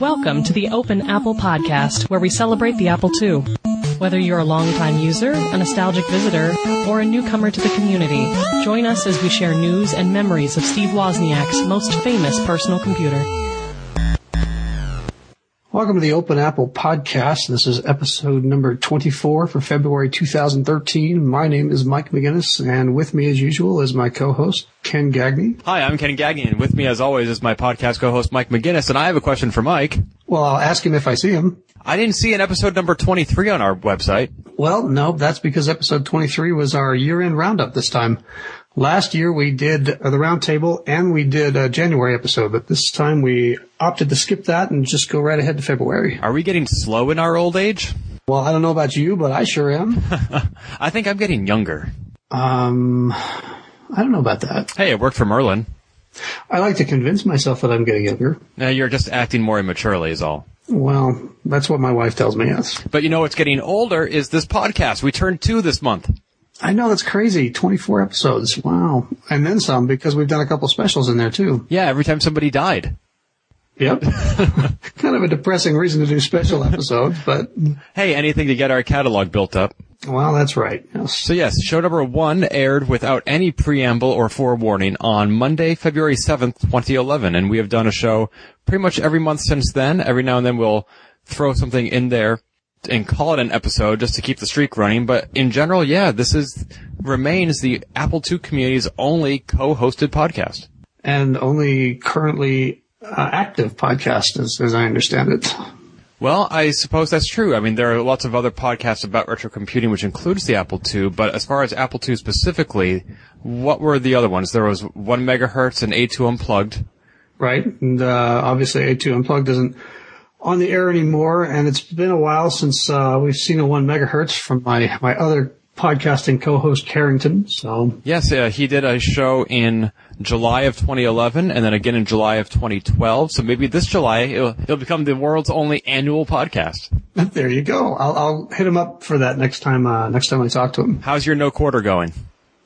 Welcome to the Open Apple Podcast, where we celebrate the Apple II. Whether you're a longtime user, a nostalgic visitor, or a newcomer to the community, join us as we share news and memories of Steve Wozniak's most famous personal computer. Welcome to the Open Apple Podcast. This is episode number 24 for February 2013. My name is Mike McGinnis, and with me as usual is my co-host, Ken Gagne. Hi, I'm Ken Gagne, and with me as always is my podcast co-host, Mike McGinnis, and I have a question for Mike. Well, I'll ask him if I see him. I didn't see an episode number 23 on our website. Well, no, that's because episode 23 was our year-end roundup this time. Last year we did the roundtable and we did a January episode, but this time we opted to skip that and just go right ahead to February. Are we getting slow in our old age? Well, I don't know about you, but I sure am. I think I'm getting younger. Um, I don't know about that. Hey, it worked for Merlin. I like to convince myself that I'm getting younger. Now you're just acting more immaturely is all. Well, that's what my wife tells me, yes. But you know what's getting older is this podcast. We turned two this month. I know that's crazy. 24 episodes. Wow. And then some because we've done a couple specials in there too. Yeah, every time somebody died. Yep. kind of a depressing reason to do special episodes, but Hey, anything to get our catalog built up. well, that's right. Yes. So yes, show number one aired without any preamble or forewarning on Monday, February 7th, 2011. And we have done a show pretty much every month since then. Every now and then we'll throw something in there and call it an episode just to keep the streak running. But in general, yeah, this is, remains the Apple II community's only co-hosted podcast. And only currently uh, active podcast as, as I understand it. Well, I suppose that's true. I mean, there are lots of other podcasts about retro computing, which includes the Apple II. But as far as Apple II specifically, what were the other ones? There was one megahertz and A2 unplugged. Right. And, uh, obviously A2 Unplugged isn't on the air anymore. And it's been a while since, uh, we've seen a one megahertz from my, my other podcasting co-host Carrington. So Yes, uh, he did a show in July of 2011, and then again in July of 2012. So maybe this July it'll, it'll become the world's only annual podcast. there you go. I'll, I'll hit him up for that next time, uh, next time I talk to him. How's your no quarter going?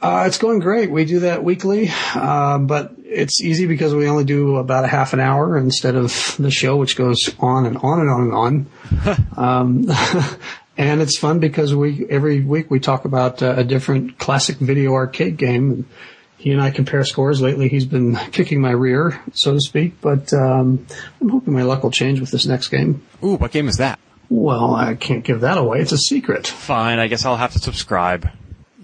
Uh, it's going great. We do that weekly, uh, but it's easy because we only do about a half an hour instead of the show, which goes on and on and on and on. um, and it's fun because we every week we talk about uh, a different classic video arcade game. And he and I compare scores. Lately, he's been kicking my rear, so to speak. But um, I'm hoping my luck will change with this next game. Ooh, what game is that? Well, I can't give that away. It's a secret. Fine, I guess I'll have to subscribe.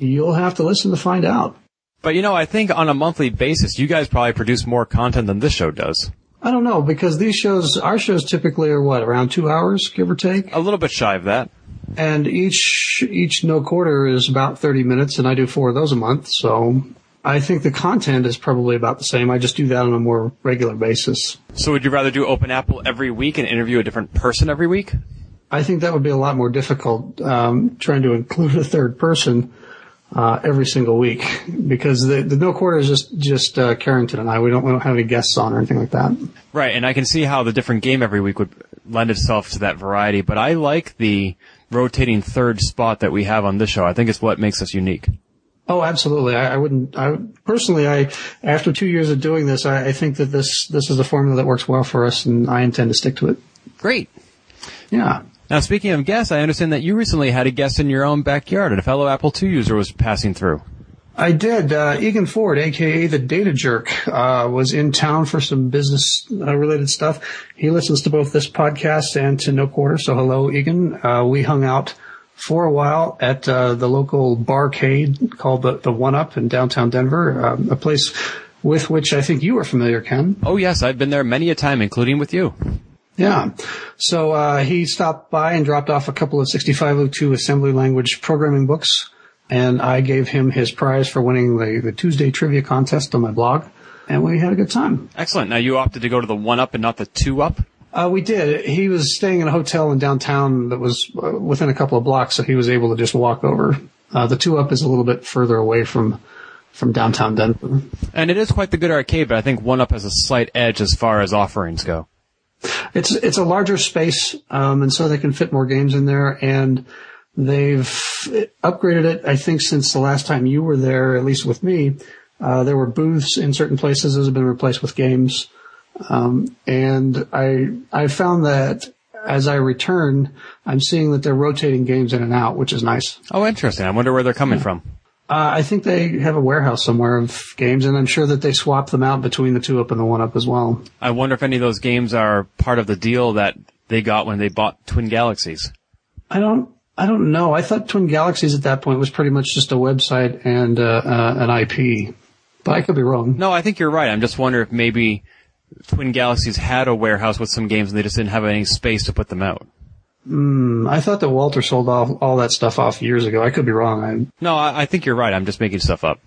You'll have to listen to find out. But you know, I think on a monthly basis, you guys probably produce more content than this show does. I don't know because these shows, our shows typically are what around two hours, give or take, A little bit shy of that. and each each no quarter is about thirty minutes, and I do four of those a month. So I think the content is probably about the same. I just do that on a more regular basis. So would you rather do Open Apple every week and interview a different person every week? I think that would be a lot more difficult um, trying to include a third person uh, every single week because the, the no quarter is just just uh, Carrington and I. We don't we don't have any guests on or anything like that. Right, and I can see how the different game every week would lend itself to that variety, but I like the rotating third spot that we have on this show. I think it's what makes us unique. Oh, absolutely. I, I wouldn't. I personally, I after two years of doing this, I, I think that this this is a formula that works well for us, and I intend to stick to it. Great. Yeah. Now, speaking of guests, I understand that you recently had a guest in your own backyard, and a fellow Apple II user was passing through. I did. Uh, Egan Ford, aka the Data Jerk, uh, was in town for some business uh, related stuff. He listens to both this podcast and to No Quarter. So hello, Egan. Uh, we hung out for a while at uh, the local barcade called the, the One Up in downtown Denver, um, a place with which I think you are familiar, Ken. Oh yes, I've been there many a time, including with you. Yeah. So uh, he stopped by and dropped off a couple of 6502 assembly language programming books, and I gave him his prize for winning the, the Tuesday trivia contest on my blog, and we had a good time. Excellent. Now you opted to go to the one up and not the two up. Uh, we did. He was staying in a hotel in downtown that was uh, within a couple of blocks, so he was able to just walk over. Uh, the two up is a little bit further away from from downtown Denver. And it is quite the good arcade, but I think one up has a slight edge as far as offerings go. It's it's a larger space, um, and so they can fit more games in there. And they've upgraded it. I think since the last time you were there, at least with me, uh, there were booths in certain places. Those have been replaced with games. Um, and I, I found that as I return, I'm seeing that they're rotating games in and out, which is nice. Oh, interesting. I wonder where they're coming from. Uh, I think they have a warehouse somewhere of games, and I'm sure that they swap them out between the two up and the one up as well. I wonder if any of those games are part of the deal that they got when they bought Twin Galaxies. I don't, I don't know. I thought Twin Galaxies at that point was pretty much just a website and uh, uh, an IP, but I could be wrong. No, I think you're right. I'm just wondering if maybe Twin Galaxies had a warehouse with some games and they just didn't have any space to put them out. I thought that Walter sold all, all that stuff off years ago. I could be wrong. I, No, I, I think you're right. I'm just making stuff up.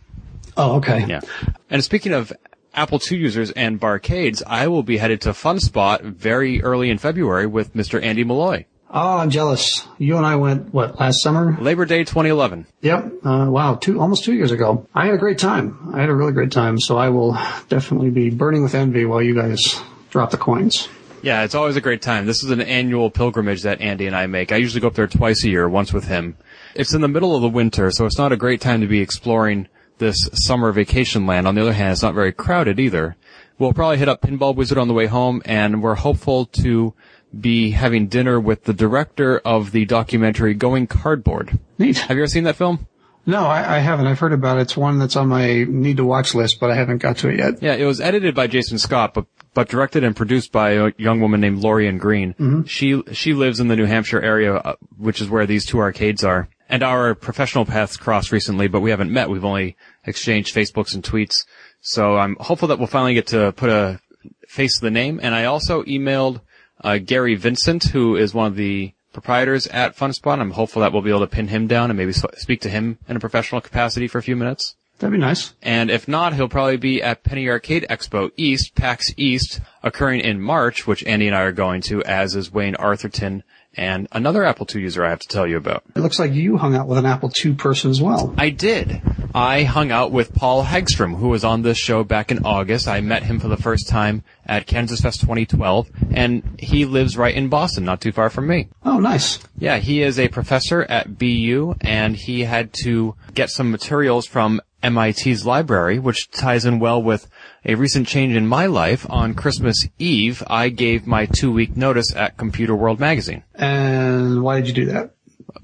oh, okay. Yeah. And speaking of Apple II users and barcades, I will be headed to FunSpot very early in February with Mr. Andy Malloy. Oh, I'm jealous. You and I went, what, last summer? Labor Day 2011. Yep. Uh, wow. Two, almost two years ago. I had a great time. I had a really great time. So I will definitely be burning with envy while you guys drop the coins. Yeah, it's always a great time. This is an annual pilgrimage that Andy and I make. I usually go up there twice a year, once with him. It's in the middle of the winter, so it's not a great time to be exploring this summer vacation land. On the other hand, it's not very crowded either. We'll probably hit up Pinball Wizard on the way home, and we're hopeful to be having dinner with the director of the documentary Going Cardboard. Neat. Have you ever seen that film? No, I, I haven't. I've heard about it. It's one that's on my need to watch list, but I haven't got to it yet. Yeah, it was edited by Jason Scott, but but directed and produced by a young woman named Lorien Green. She she lives in the New Hampshire area, uh, which is where these two arcades are. And our professional paths crossed recently, but we haven't met. We've only exchanged Facebooks and tweets. So I'm hopeful that we'll finally get to put a face to the name. And I also emailed uh, Gary Vincent, who is one of the proprietors at FunSpot. I'm hopeful that we'll be able to pin him down and maybe speak to him in a professional capacity for a few minutes. That'd be nice. And if not, he'll probably be at Penny Arcade Expo East, PAX East, occurring in March, which Andy and I are going to, as is Wayne Arthurton and another Apple II user I have to tell you about. It looks like you hung out with an Apple II person as well. I did. I hung out with Paul Hagstrom, who was on this show back in August. I met him for the first time at Kansas Fest 2012, and he lives right in Boston, not too far from me. Oh, nice. Yeah, he is a professor at BU, and he had to get some materials from MIT's library, which ties in well with a recent change in my life. On Christmas Eve, I gave my two-week notice at Computer World magazine. And why did you do that?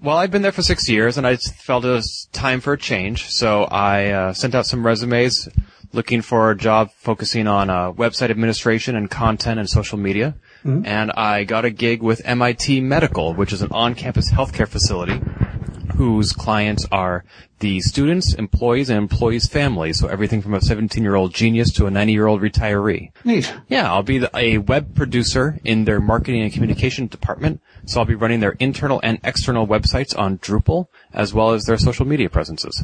Well, I'd been there for six years, and I felt it was time for a change, so I uh, sent out some resumes looking for a job focusing on uh, website administration and content and social media. And I got a gig with MIT Medical, which is an on-campus healthcare facility whose clients are the students, employees, and employees' families. So everything from a 17-year-old genius to a 90-year-old retiree. Neat. Yeah, I'll be the, a web producer in their marketing and communication department. So I'll be running their internal and external websites on Drupal, as well as their social media presences.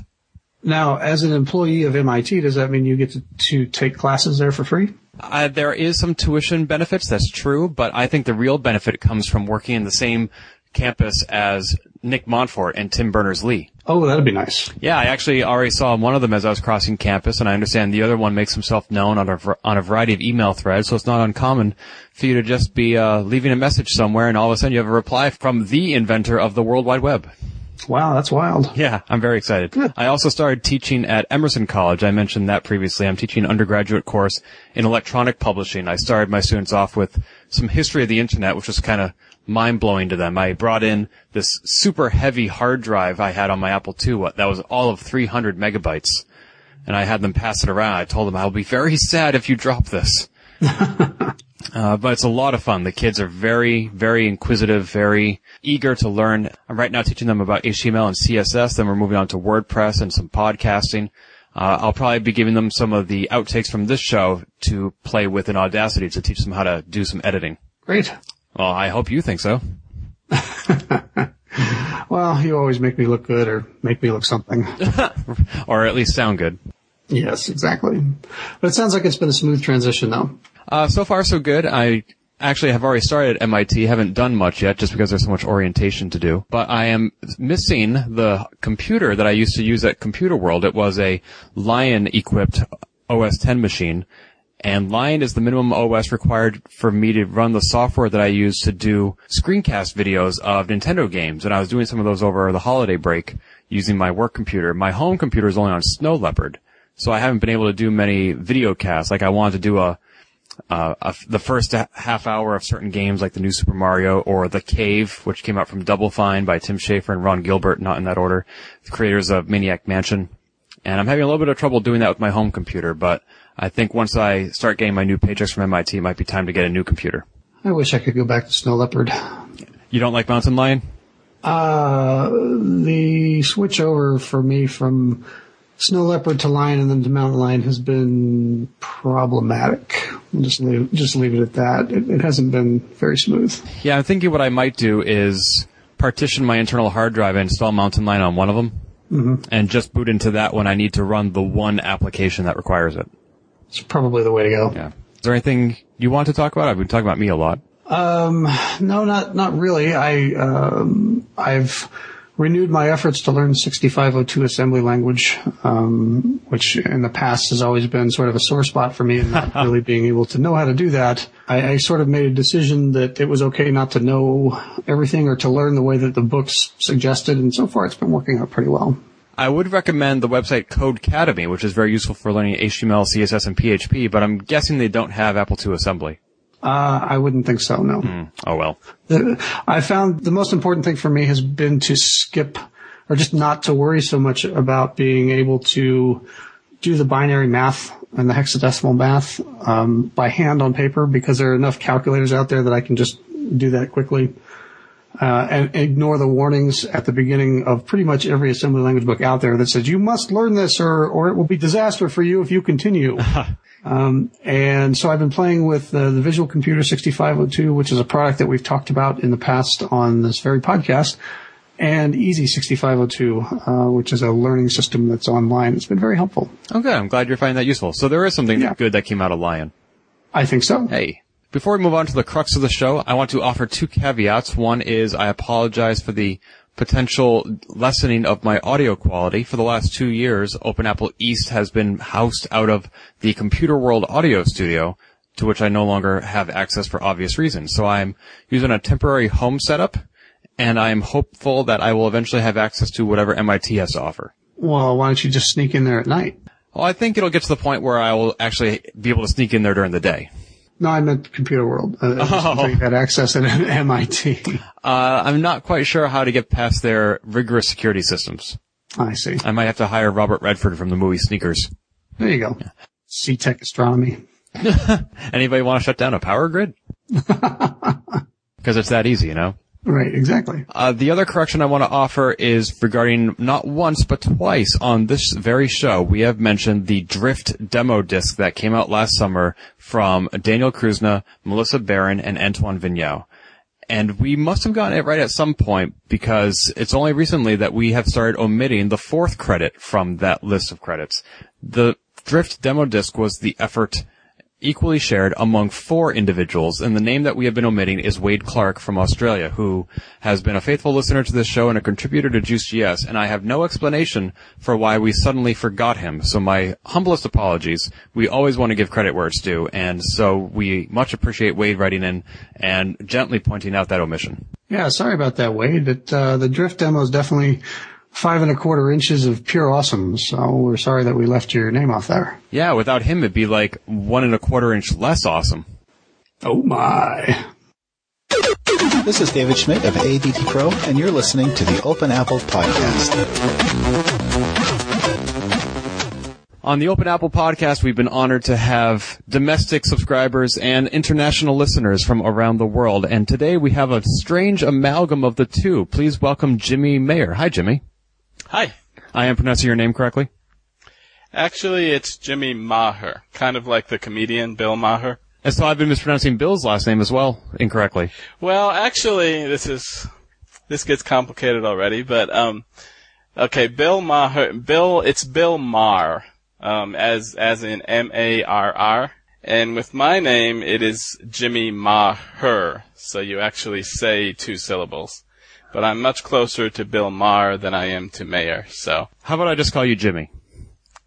Now, as an employee of MIT, does that mean you get to, to take classes there for free? Uh, there is some tuition benefits, that's true, but I think the real benefit comes from working in the same campus as Nick Montfort and Tim Berners-Lee. Oh, that'd be nice. Yeah, I actually already saw one of them as I was crossing campus, and I understand the other one makes himself known on a, on a variety of email threads, so it's not uncommon for you to just be uh, leaving a message somewhere, and all of a sudden you have a reply from the inventor of the World Wide Web. Wow, that's wild. Yeah, I'm very excited. I also started teaching at Emerson College. I mentioned that previously. I'm teaching an undergraduate course in electronic publishing. I started my students off with some history of the internet, which was kind of mind blowing to them. I brought in this super heavy hard drive I had on my Apple II what that was all of 300 megabytes. And I had them pass it around. I told them I'll be very sad if you drop this. Uh, but it's a lot of fun. The kids are very, very inquisitive, very eager to learn. I'm right now teaching them about HTML and CSS. Then we're moving on to WordPress and some podcasting. Uh, I'll probably be giving them some of the outtakes from this show to play with in Audacity to teach them how to do some editing. Great. Well, I hope you think so. Well, you always make me look good or make me look something. Or at least sound good. yes, exactly. But it sounds like it's been a smooth transition though. Uh, so far so good. I actually have already started at MIT, haven't done much yet just because there's so much orientation to do. But I am missing the computer that I used to use at Computer World. It was a Lion equipped OS 10 machine. And Lion is the minimum OS required for me to run the software that I use to do screencast videos of Nintendo games. And I was doing some of those over the holiday break using my work computer. My home computer is only on Snow Leopard. So I haven't been able to do many video casts. Like I wanted to do a, uh, a the first half hour of certain games like the new Super Mario or The Cave, which came out from Double Fine by Tim Schafer and Ron Gilbert, not in that order, the creators of Maniac Mansion. And I'm having a little bit of trouble doing that with my home computer, but I think once I start getting my new paychecks from MIT, it might be time to get a new computer. I wish I could go back to Snow Leopard. You don't like Mountain Lion? Uh, the switch over for me from Snow Leopard to Lion and then to Mountain Lion has been problematic. I'll just leave, just leave it at that. It, it hasn't been very smooth. Yeah, I'm thinking what I might do is partition my internal hard drive and install Mountain Lion on one of them, and just boot into that when I need to run the one application that requires it. It's probably the way to go. Yeah. Is there anything you want to talk about? I've been talking about me a lot. Um, no, not not really. I um, I've renewed my efforts to learn 6502 assembly language, um, which in the past has always been sort of a sore spot for me, and not really being able to know how to do that. I, I sort of made a decision that it was okay not to know everything or to learn the way that the books suggested, and so far it's been working out pretty well. I would recommend the website Codecademy, which is very useful for learning HTML, CSS, and PHP, but I'm guessing they don't have Apple II assembly. Uh, I wouldn't think so. No. Oh well. The- I found the most important thing for me has been to skip or just not to worry so much about being able to do the binary math and the hexadecimal math um, by hand on paper because there are enough calculators out there that I can just do that quickly. Uh, and ignore the warnings at the beginning of pretty much every assembly language book out there that says you must learn this or, or it will be disaster for you if you continue. Um, and so I've been playing with uh, the Visual Computer 6502, which is a product that we've talked about in the past on this very podcast, and Easy 6502, uh, which is a learning system that's online. It's been very helpful. Okay, I'm glad you're finding that useful. So there is something Yeah. good that came out of Lion. I think so. Hey. Before we move on to the crux of the show, I want to offer two caveats. One is I apologize for the potential lessening of my audio quality. For the last two years, Open Apple East has been housed out of the Computer World Audio Studio, to which I no longer have access for obvious reasons. So I'm using a temporary home setup, and I'm hopeful that I will eventually have access to whatever MIT has to offer. Well, why don't you just sneak in there at night? Well, I think it'll get to the point where I will actually be able to sneak in there during the day. No, I meant Computer World. Uh, Oh. you had access at MIT. Uh, I'm not quite sure how to get past their rigorous security systems. I see. I might have to hire Robert Redford from the movie Sneakers. There you go. Setec Astronomy. Anybody want to shut down a power grid? Because it's that easy, you know? Right, exactly. Uh, the other correction I want to offer is regarding not once but twice on this very show. We have mentioned the Drift demo disc that came out last summer from Daniel Kruzna, Melissa Barron, and Antoine Vignau. And we must have gotten it right at some point because it's only recently that we have started omitting the fourth credit from that list of credits. The Drift demo disc was the effort equally shared among four individuals, and the name that we have been omitting is Wade Clarke from Australia, who has been a faithful listener to this show and a contributor to Juice Juiced.GS, and I have no explanation for why we suddenly forgot him. So my humblest apologies. We always want to give credit where it's due, and so we much appreciate Wade writing in and gently pointing out that omission. Yeah, sorry about that, Wade. It, uh, the drift demo is definitely five and a quarter inches of pure awesome. So we're sorry that we left your name off there. Yeah, without him it'd be like one and a quarter inch less awesome. Oh my. This is David Schmidt of ADT Pro, and you're listening to the Open Apple Podcast. On the Open Apple podcast, we've been honored to have domestic subscribers and international listeners from around the world. And today we have a strange amalgam of the two. Please welcome Jimmy Mayer. Hi, Jimmy. Hi. I am pronouncing your name correctly. Actually, it's Jimmy Maher, kind of like the comedian Bill Maher. And so I've been mispronouncing Bill's last name as well incorrectly. Well, actually, this is this gets complicated already, but um, okay, Bill Maher, Bill, it's Bill Marr, um, as as in M A R R, and with my name, it is Jimmy Maher, so you actually say two syllables. But I'm much closer to Bill Maher than I am to Mayer, so How about I just call you Jimmy?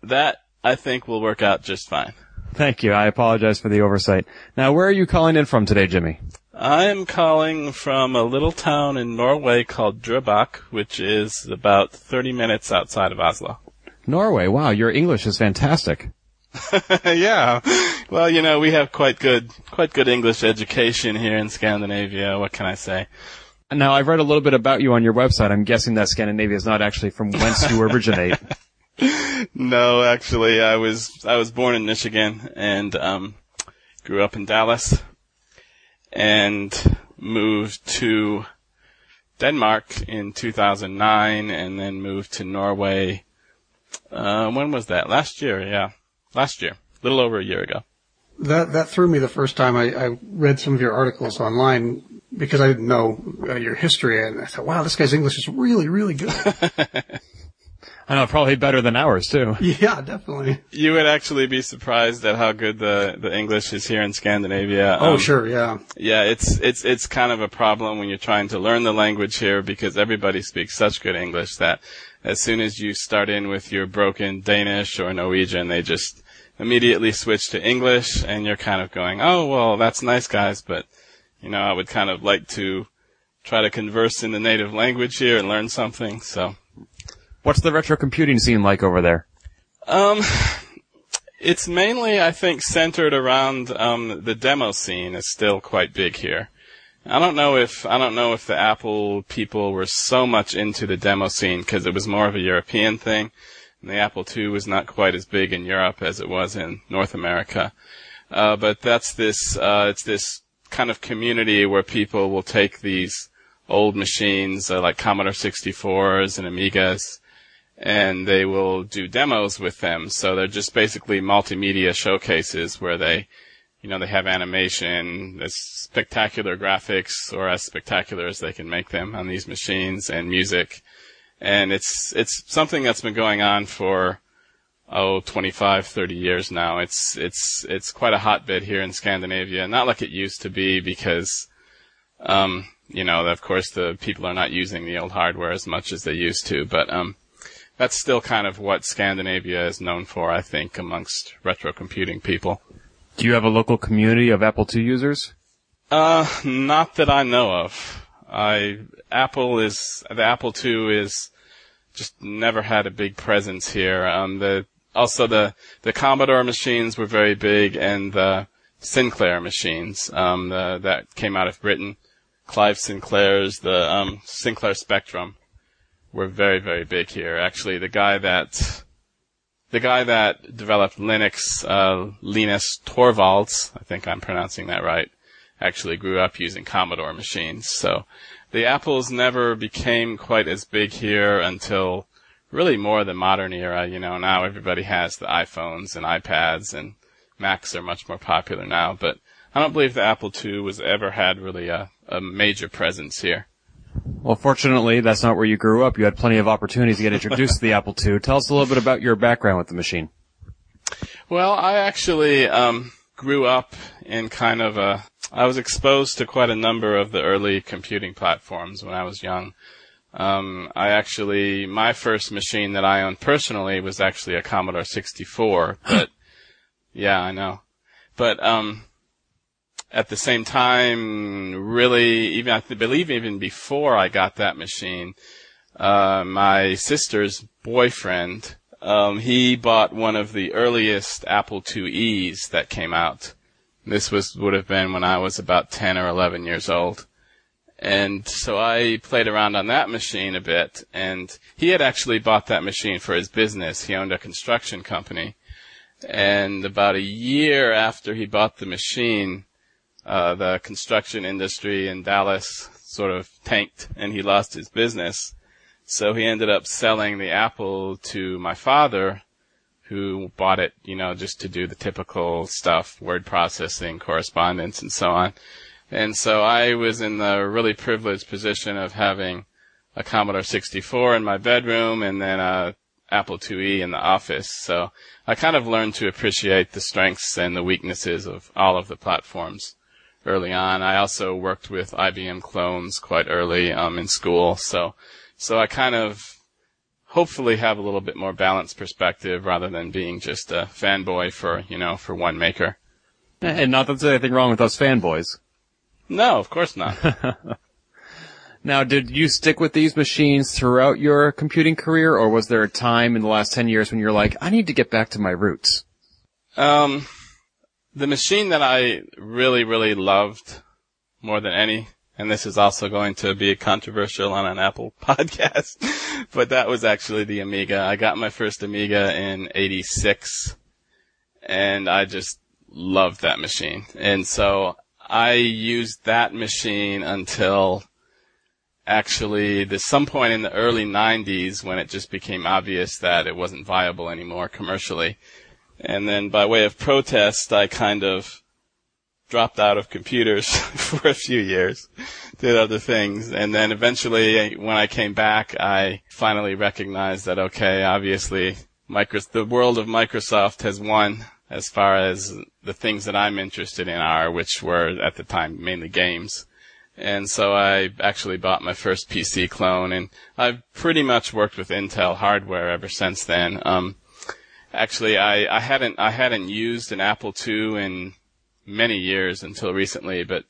that I think will work out just fine. Thank you. I apologize for the oversight. Now, where are you calling in from today, Jimmy? I am calling from a little town in Norway called Drøbak, which is about 30 minutes outside of Oslo. Norway. Wow, your English is fantastic. yeah. Well, you know, we have quite good, quite good English education here in Scandinavia. What can I say? Now, I've read a little bit about you on your website. I'm guessing that Scandinavia is not actually from whence you originate. No, actually, I was I was born in Michigan and um, grew up in Dallas, and moved to Denmark in 2009, and then moved to Norway. Uh, when was that? Last year, yeah, last year, a little over a year ago. That that threw me the first time I, I read some of your articles online because I didn't know uh, your history, and I thought, wow, this guy's English is really, really good. I know, probably better than ours too. yeah, definitely. You would actually be surprised at how good the, the English is here in Scandinavia. Oh, Um, sure, yeah. Yeah, it's it's it's kind of a problem when you're trying to learn the language here because everybody speaks such good English that as soon as you start in with your broken Danish or Norwegian, they just immediately switch to English and you're kind of going, "Oh, well, that's nice guys, but you know, I would kind of like to try to converse in the native language here and learn something." So, What's the retro computing scene like over there? Um, it's mainly, I think, centered around um, the demo scene is still quite big here. I don't know if I don't know if the Apple people were so much into the demo scene because it was more of a European thing, and the Apple II was not quite as big in Europe as it was in North America. Uh, but that's this uh, it's this kind of community where people will take these old machines uh, like Commodore 64s and Amigas and they will do demos with them. So they're just basically multimedia showcases where they, you know, they have animation, as spectacular graphics or as spectacular as they can make them on these machines and music. And it's, it's something that's been going on for, oh, 25, 30 years now. It's, it's, it's quite a hotbed here in Scandinavia. Not like it used to be because, um, you know, of course the people are not using the old hardware as much as they used to, but, um, that's still kind of what Scandinavia is known for, I think, amongst retro computing people. Do you have a local community of Apple II users? Uh, not that I know of. I, Apple is, the Apple II is just never had a big presence here. Um, the, also the, the Commodore machines were very big and the Sinclair machines, um, the, that came out of Britain. Clive Sinclair's, the, um, Sinclair Spectrum were very, very big here. Actually, the guy that, the guy that developed Linux, uh, Linus Torvalds, I think I'm pronouncing that right, actually grew up using Commodore machines. So the Apples never became quite as big here until really more the modern era. You know, now everybody has the iPhones and iPads and Macs are much more popular now, but I don't believe the Apple II was ever had really a, a major presence here. Well, fortunately, that's not where you grew up. You had plenty of opportunities to get introduced to the Apple II. Tell us a little bit about your background with the machine. Well, I actually um, grew up in kind of a. I was exposed to quite a number of the early computing platforms when I was young. Um, I actually, my first machine that I owned personally was actually a Commodore 64, but yeah, I know. But um, at the same time, really, even I believe even before I got that machine, uh, my sister's boyfriend, um, he bought one of the earliest Apple IIe's that came out. This was would have been when I was about 10 or 11 years old. And so I played around on that machine a bit, and he had actually bought that machine for his business. He owned a construction company. And about a year after he bought the machine, uh, the construction industry in Dallas sort of tanked and he lost his business. So he ended up selling the Apple to my father, who bought it, you know, just to do the typical stuff, word processing, correspondence, and so on. And so I was in the really privileged position of having a Commodore 64 in my bedroom and then a Apple IIe in the office. So I kind of learned to appreciate the strengths and the weaknesses of all of the platforms early on. I also worked with IBM clones quite early um, in school, so so I kind of hopefully have a little bit more balanced perspective rather than being just a fanboy for you know for one maker. And not that there's anything wrong with us fanboys. No, of course not. Now, did you stick with these machines throughout your computing career, or was there a time in the last 10 years when you're like, I need to get back to my roots? Um, the machine that I really, really loved more than any, and this is also going to be controversial on an Apple podcast, but that was actually the Amiga. I got my first Amiga in 86, and I just loved that machine. And so I used that machine until actually there's some point in the early 90s when it just became obvious that it wasn't viable anymore commercially. And then by way of protest, I kind of dropped out of computers for a few years, did other things, and then eventually when I came back, I finally recognized that okay, obviously Microsoft, the world of Microsoft has won as far as the things that I'm interested in are, which were at the time mainly games. And so I actually bought my first PC clone and I've pretty much worked with Intel hardware ever since then. Um, actually I, I hadn't, I hadn't used an Apple II in many years until recently, but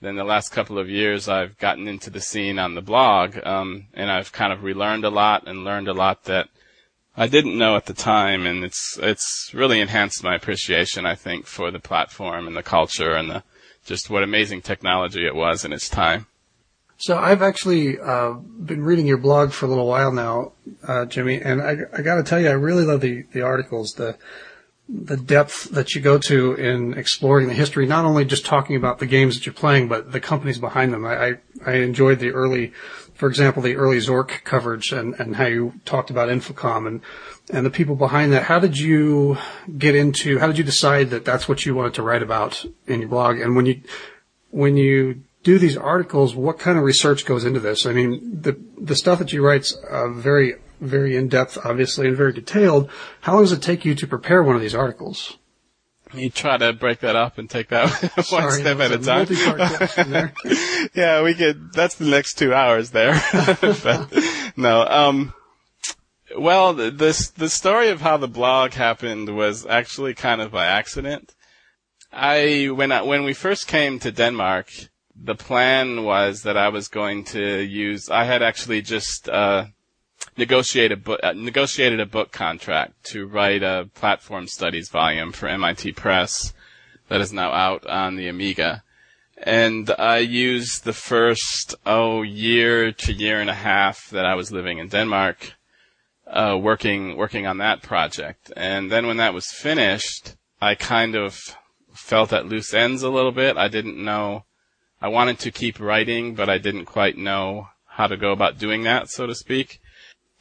then the last couple of years I've gotten into the scene on the blog, um, and I've kind of relearned a lot and learned a lot that I didn't know at the time, and it's it's really enhanced my appreciation, I think, for the platform and the culture and the just what amazing technology it was in its time. So I've actually uh, been reading your blog for a little while now, uh, Jimmy, and I, I got to tell you, I really love the the articles, the the depth that you go to in exploring the history, not only just talking about the games that you're playing, but the companies behind them. I, I, I enjoyed the early, for example, the early Zork coverage and, and how you talked about Infocom and, and the people behind that. How did you get into, how did you decide that that's what you wanted to write about in your blog? And when you, when you do these articles, what kind of research goes into this? I mean, the, the stuff that you write's uh, very very in depth, obviously, and very detailed. How long does it take you to prepare one of these articles? You try to break that up and take that one Sorry, step at a time. yeah, we could. That's the next two hours there. but, no. Um. Well, the this the story of how the blog happened was actually kind of by accident. I when I, when we first came to Denmark, the plan was that I was going to use. I had actually just uh, negotiated a book, uh, negotiated a book contract to write a platform studies volume for MIT Press that is now out on the Amiga. And I used the first, oh, year to year and a half that I was living in Denmark, uh, working, working on that project. And then when that was finished, I kind of felt at loose ends a little bit. I didn't know, I wanted to keep writing, but I didn't quite know how to go about doing that, so to speak.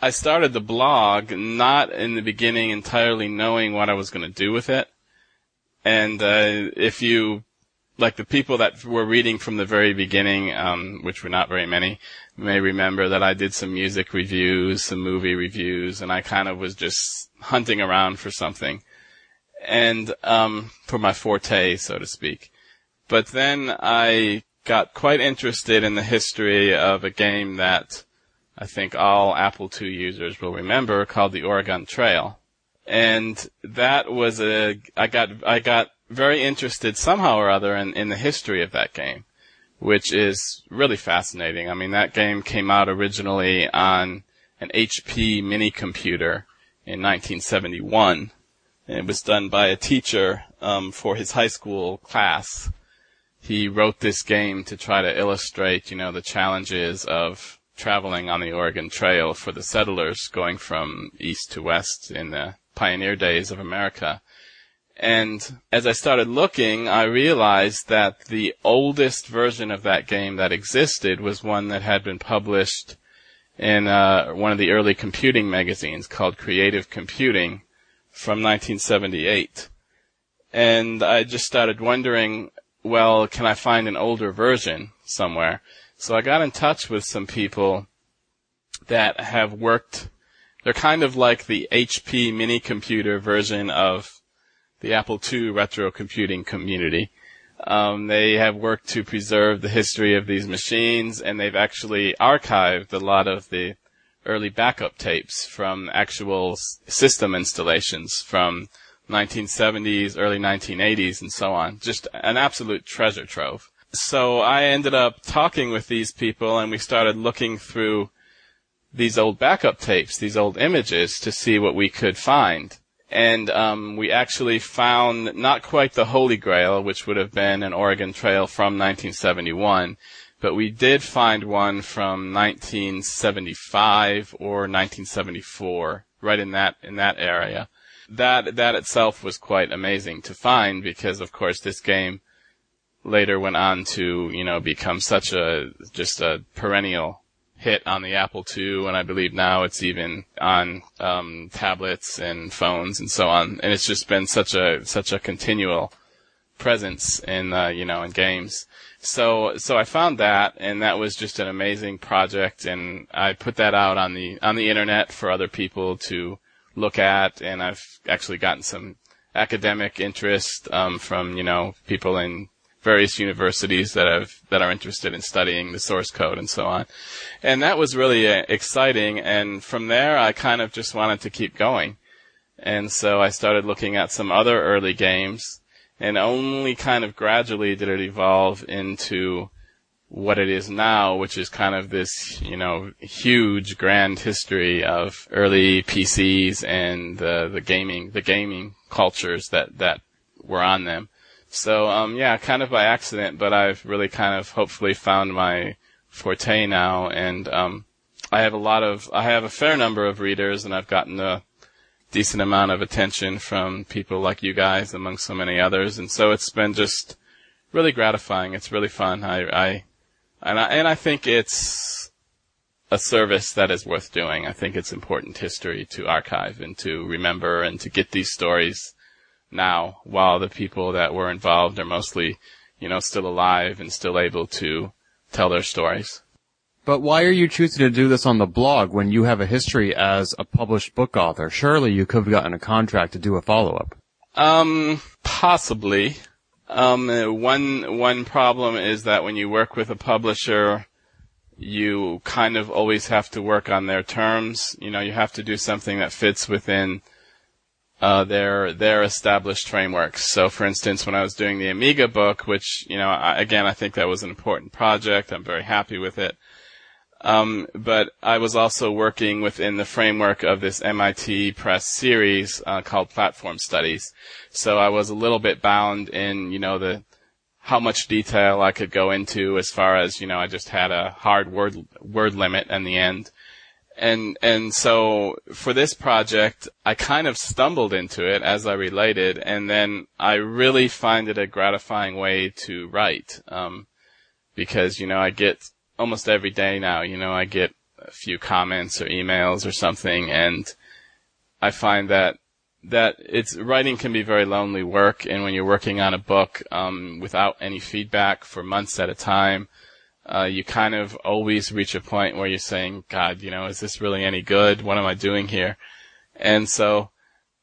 I started the blog not in the beginning entirely knowing what I was going to do with it. And uh, if you, like the people that were reading from the very beginning, um, which were not very many, may remember that I did some music reviews, some movie reviews, and I kind of was just hunting around for something, and um, for my forte, so to speak. But then I got quite interested in the history of a game that I think all Apple II users will remember called the Oregon Trail. And that was a, I got, I got very interested somehow or other in, in the history of that game, which is really fascinating. I mean, that game came out originally on an HP mini computer in 1971. And it was done by a teacher, um, for his high school class. He wrote this game to try to illustrate, you know, the challenges of traveling on the Oregon Trail for the settlers going from east to west in the pioneer days of America. And as I started looking, I realized that the oldest version of that game that existed was one that had been published in uh, one of the early computing magazines called Creative Computing from 1978. And I just started wondering, well, can I find an older version somewhere? So I got in touch with some people that have worked, they're kind of like the HP mini computer version of the Apple II retro computing community. Um, they have worked to preserve the history of these machines and they've actually archived a lot of the early backup tapes from actual system installations from 1970s, early 1980s and so on. Just an absolute treasure trove so I ended up talking with these people and we started looking through these old backup tapes, these old images to see what we could find. and um, we actually found not quite the Holy Grail, which would have been an Oregon Trail from 1971, but we did find one from 1975 or 1974, right in that in that area. That that itself was quite amazing to find because, of course, this game later went on to you know become such a just a perennial hit on the Apple II, and I believe now it's even on um, tablets and phones and so on. And it's just been such a such a continual presence in uh, you know in games. So so I found that, and that was just an amazing project, and I put that out on the on the internet for other people to look at, and I've actually gotten some academic interest um, from you know people in various universities that have that are interested in studying the source code and so on. And that was really uh, exciting. And from there, I kind of just wanted to keep going. And so I started looking at some other early games, and only kind of gradually did it evolve into what it is now, which is kind of this, you know, huge grand history of early PCs and the the gaming the gaming cultures that that were on them. So, um, yeah, kind of by accident, but I've really kind of hopefully found my forte now, and um, I have a lot of, I have a fair number of readers, and I've gotten a decent amount of attention from people like you guys, among so many others, and so it's been just really gratifying. It's really fun. I, I, and I, and I think it's a service that is worth doing. I think it's important history to archive and to remember and to get these stories now while the people that were involved are mostly, you know, still alive and still able to tell their stories. But why are you choosing to do this on the blog when you have a history as a published book author? Surely you could have gotten a contract to do a follow-up. Um, possibly. Um, one, one problem is that when you work with a publisher, you kind of always have to work on their terms. You know, you have to do something that fits within uh, their their established frameworks. So, for instance, when I was doing the Amiga book, which you know, I, again, I think that was an important project. I'm very happy with it. Um, but I was also working within the framework of this MIT Press series uh, called Platform Studies. So I was a little bit bound in, you know, the how much detail I could go into as far as, you know, I just had a hard word word limit in the end and and so for this project, I kind of stumbled into it as I related, and then I really find it a gratifying way to write, um, because you know I get almost every day now. You know I get a few comments or emails or something, and I find that that it's writing can be very lonely work, and when you're working on a book um, without any feedback for months at a time uh, you kind of always reach a point where you're saying, God, you know, is this really any good? What am I doing here? And so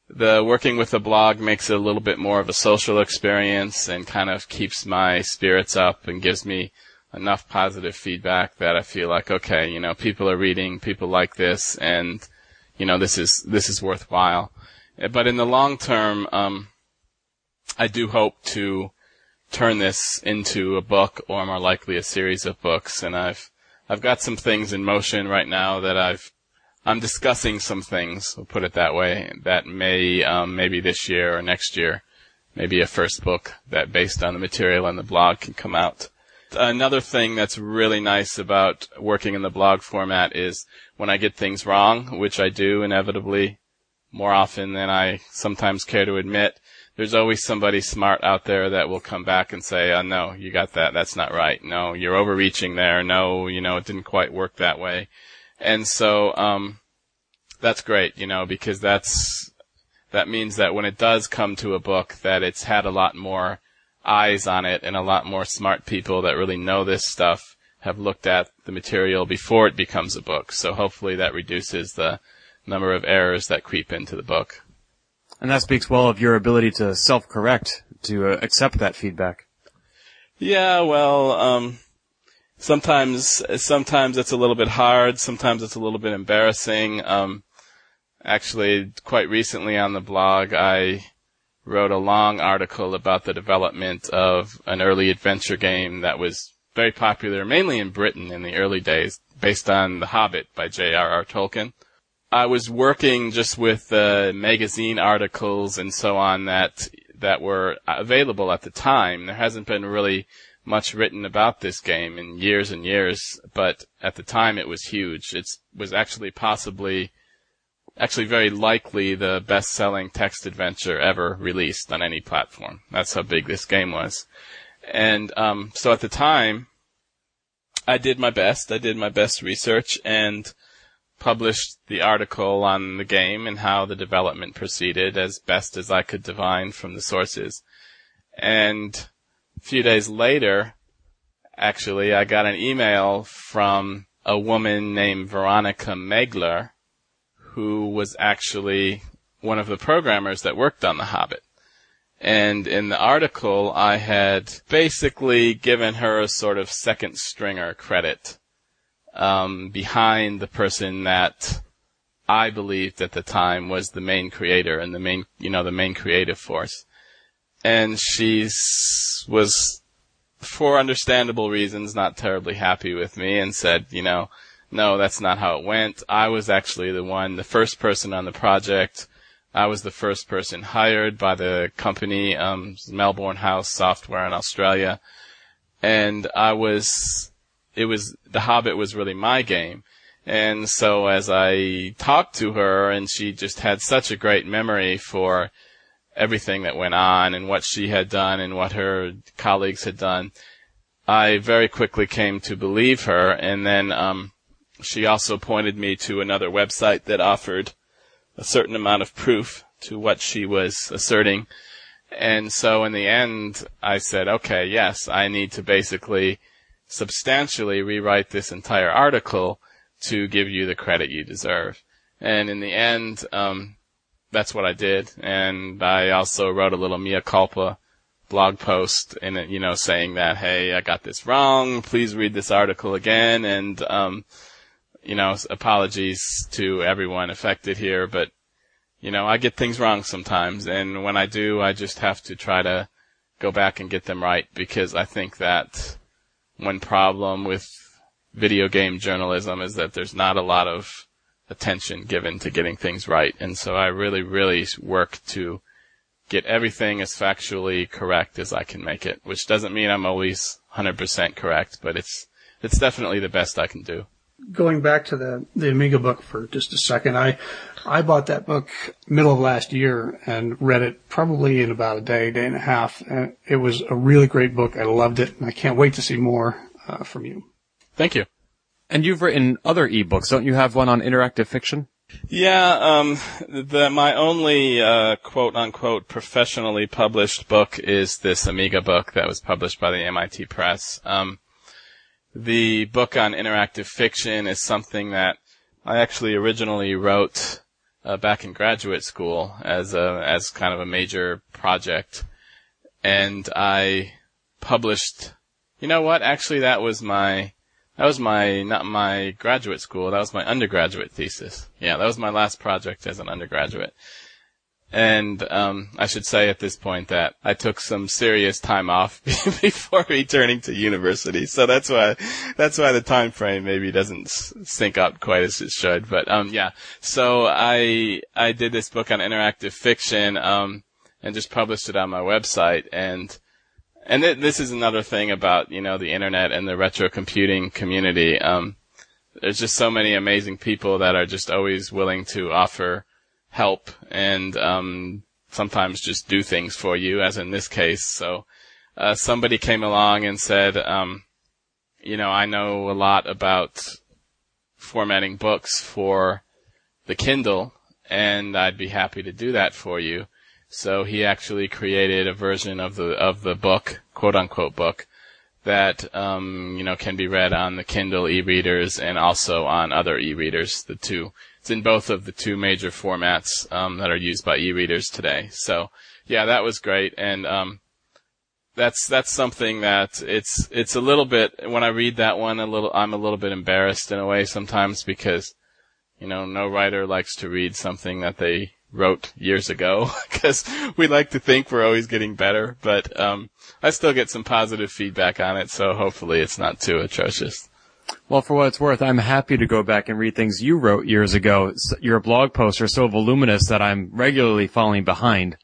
the working with the blog makes it a little bit more of a social experience and kind of keeps my spirits up and gives me enough positive feedback that I feel like, okay, you know, people are reading, people like this, and, you know, this is, this is worthwhile. But in the long term, um, I do hope to turn this into a book or more likely a series of books. And I've, I've got some things in motion right now that I've, I'm discussing some things, we'll put it that way, that may, um, maybe this year or next year, maybe a first book that based on the material in the blog can come out. Another thing that's really nice about working in the blog format is when I get things wrong, which I do inevitably more often than I sometimes care to admit, there's always somebody smart out there that will come back and say, oh, no, you got that. That's not right. No, you're overreaching there. No, you know, it didn't quite work that way. And so, um, that's great, you know, because that's, that means that when it does come to a book that it's had a lot more eyes on it and a lot more smart people that really know this stuff have looked at the material before it becomes a book. So hopefully that reduces the number of errors that creep into the book. And that speaks well of your ability to self-correct, to uh, accept that feedback. Yeah, well, um, sometimes, sometimes it's a little bit hard, sometimes it's a little bit embarrassing. Um, actually, quite recently on the blog, I wrote a long article about the development of an early adventure game that was very popular, mainly in Britain in the early days, based on The Hobbit by J.R.R. Tolkien. I was working just with uh, magazine articles and so on that that were available at the time. There hasn't been really much written about this game in years and years, but at the time it was huge. It was actually possibly, actually very likely the best-selling text adventure ever released on any platform. That's how big this game was. And um, so at the time, I did my best. I did my best research and published the article on the game and how the development proceeded as best as I could divine from the sources. And a few days later, actually, I got an email from a woman named Veronika Megler, who was actually one of the programmers that worked on The Hobbit. And in the article, I had basically given her a sort of second stringer credit um, behind the person that I believed at the time was the main creator and the main, you know, the main creative force. And she was, for understandable reasons, not terribly happy with me and said, you know, no, that's not how it went. I was actually the one, the first person on the project. I was the first person hired by the company, um, Melbourne House Software in Australia. And I was it was The Hobbit was really my game. And so as I talked to her and she just had such a great memory for everything that went on and what she had done and what her colleagues had done, I very quickly came to believe her. And then, um, she also pointed me to another website that offered a certain amount of proof to what she was asserting. And so in the end, I said, okay, yes, I need to basically substantially rewrite this entire article to give you the credit you deserve. And in the end, um, that's what I did. And I also wrote a little mea culpa blog post in it, you know, saying that, hey, I got this wrong. Please read this article again. And, um, you know, apologies to everyone affected here, but, you know, I get things wrong sometimes. And when I do, I just have to try to go back and get them right because I think that one problem with video game journalism is that there's not a lot of attention given to getting things right. And so I really, really work to get everything as factually correct as I can make it, which doesn't mean I'm always 100% correct, but it's, it's definitely the best I can do. Going back to the, the Amiga book for just a second, I, I bought that book middle of last year and read it probably in about a day, day and a half. And it was a really great book. I loved it, and I can't wait to see more uh, from you. Thank you. And you've written other ebooks, don't you have one on interactive fiction? Yeah, um, the, my only, uh, quote unquote professionally published book is this Amiga book that was published by the MIT Press. Um, the book on interactive fiction is something that I actually originally wrote uh, back in graduate school as a as kind of a major project, and I published. You know what? Actually, that was my that was my not my graduate school. That was my undergraduate thesis. Yeah, that was my last project as an undergraduate. And um, I should say at this point that I took some serious time off before returning to university, so that's why that's why the time frame maybe doesn't sync up quite as it should. But um, yeah, so I I did this book on interactive fiction um, and just published it on my website. And and th- this is another thing about you know the internet and the retro computing community. Um, there's just so many amazing people that are just always willing to offer help and um, sometimes just do things for you, as in this case. So uh, somebody came along and said, um, you know, I know a lot about formatting books for the Kindle, and I'd be happy to do that for you. So he actually created a version of the of the book, quote unquote book, that um, you know can be read on the Kindle e-readers and also on other e-readers, the two it's in both of the two major formats um, that are used by e-readers today. So yeah, that was great, and um, that's that's something that it's it's a little bit when I read that one a little I'm a little bit embarrassed in a way sometimes because you know no writer likes to read something that they wrote years ago because we like to think we're always getting better, but um, I still get some positive feedback on it, so hopefully it's not too atrocious. Well, for what it's worth, I'm happy to go back and read things you wrote years ago. Your blog posts are so voluminous that I'm regularly falling behind.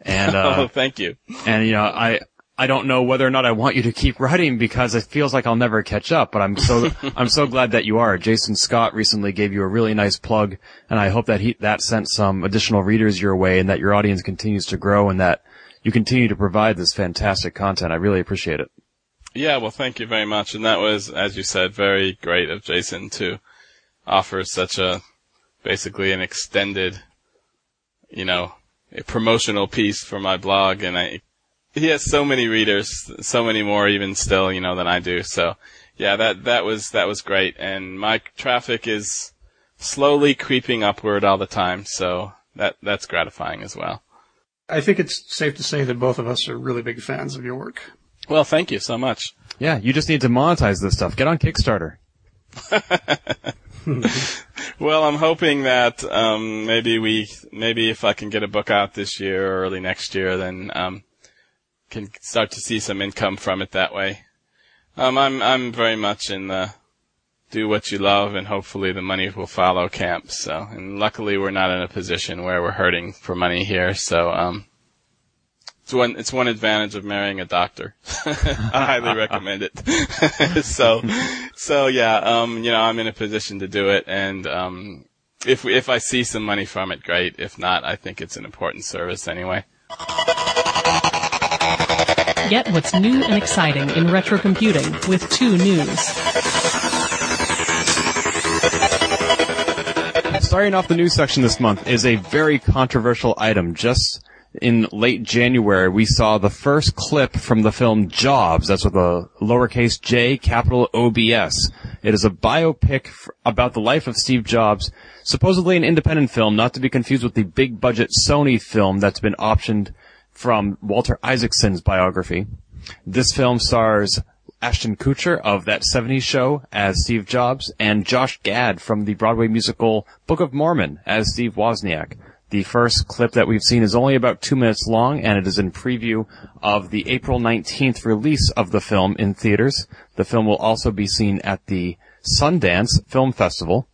And, uh, oh, thank you. And, you know, I, I don't know whether or not I want you to keep writing because it feels like I'll never catch up, but I'm so, I'm so glad that you are. Jason Scott recently gave you a really nice plug and I hope that he, that sent some additional readers your way and that your audience continues to grow and that you continue to provide this fantastic content. I really appreciate it. Yeah, well, thank you very much. And that was, as you said, very great of Jason to offer such a, basically an extended, you know, a promotional piece for my blog. And I, he has so many readers, so many more even still, you know, than I do. So yeah, that, that was, that was great. And my traffic is slowly creeping upward all the time. So that, that's gratifying as well. I think it's safe to say that both of us are really big fans of your work. Well, thank you so much. Yeah, you just need to monetize this stuff. Get on Kickstarter. well, I'm hoping that um, maybe we, maybe if I can get a book out this year or early next year, then um, can start to see some income from it that way. Um, I'm I'm very much in the do what you love and hopefully the money will follow camp. So, and luckily we're not in a position where we're hurting for money here. So, um, it's one, it's one advantage of marrying a doctor. I highly recommend it. so, so yeah, um, you know, I'm in a position to do it and, um, if we, if I see some money from it, great. If not, I think it's an important service anyway. Get what's new and exciting in retro computing with 2 News. Starting off the news section this month is a very controversial item. Just in late January, we saw the first clip from the film Jobs. That's with a lowercase j, capital OBS. It is a biopic about the life of Steve Jobs, supposedly an independent film, not to be confused with the big budget Sony film that's been optioned from Walter Isaacson's biography. This film stars Ashton Kutcher of That 70s Show as Steve Jobs and Josh Gad from the Broadway musical Book of Mormon as Steve Wozniak. The first clip that we've seen is only about two minutes long, and it is in preview of the April 19th release of the film in theaters. The film will also be seen at the Sundance Film Festival.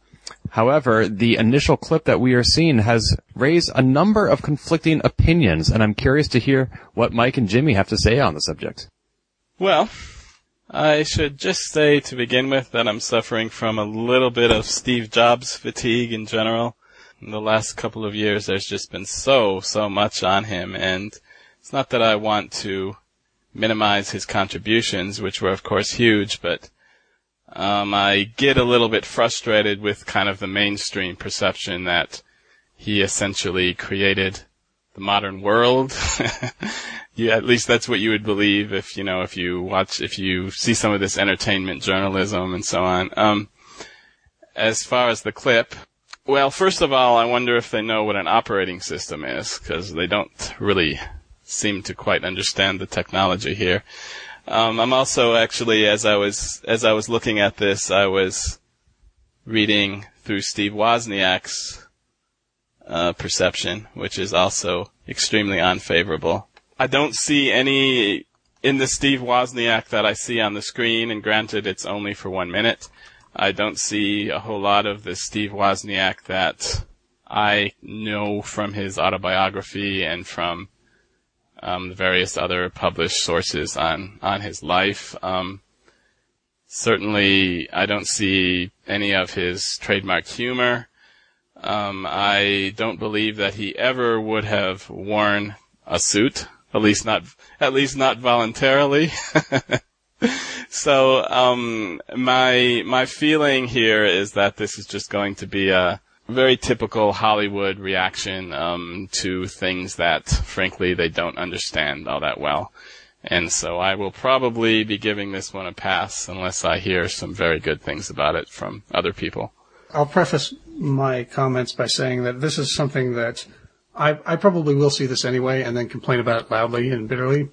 However, the initial clip that we are seeing has raised a number of conflicting opinions, and I'm curious to hear what Mike and Jimmy have to say on the subject. Well, I should just say to begin with that I'm suffering from a little bit of Steve Jobs fatigue in general the last couple of years, there's just been so, so much on him. And it's not that I want to minimize his contributions, which were of course huge, but um, I get a little bit frustrated with kind of the mainstream perception that he essentially created the modern world. you, at least that's what you would believe if you know if you watch if you see some of this entertainment journalism and so on. Um, as far as the clip, well, first of all, I wonder if they know what an operating system is, because they don't really seem to quite understand the technology here. Um, I'm also actually, as I was as I was looking at this, I was reading through Steve Wozniak's uh, perception, which is also extremely unfavorable. I don't see any in the Steve Wozniak that I see on the screen, and granted, it's only for one minute. I don't see a whole lot of the Steve Wozniak that I know from his autobiography and from um, the various other published sources on on his life. Um, certainly, I don't see any of his trademark humor. Um, I don't believe that he ever would have worn a suit, at least not at least not voluntarily. so um, my my feeling here is that this is just going to be a very typical Hollywood reaction um, to things that, frankly, they don't understand all that well. And so I will probably be giving this one a pass unless I hear some very good things about it from other people. I'll preface my comments by saying that this is something that I, I probably will see this anyway and then complain about it loudly and bitterly.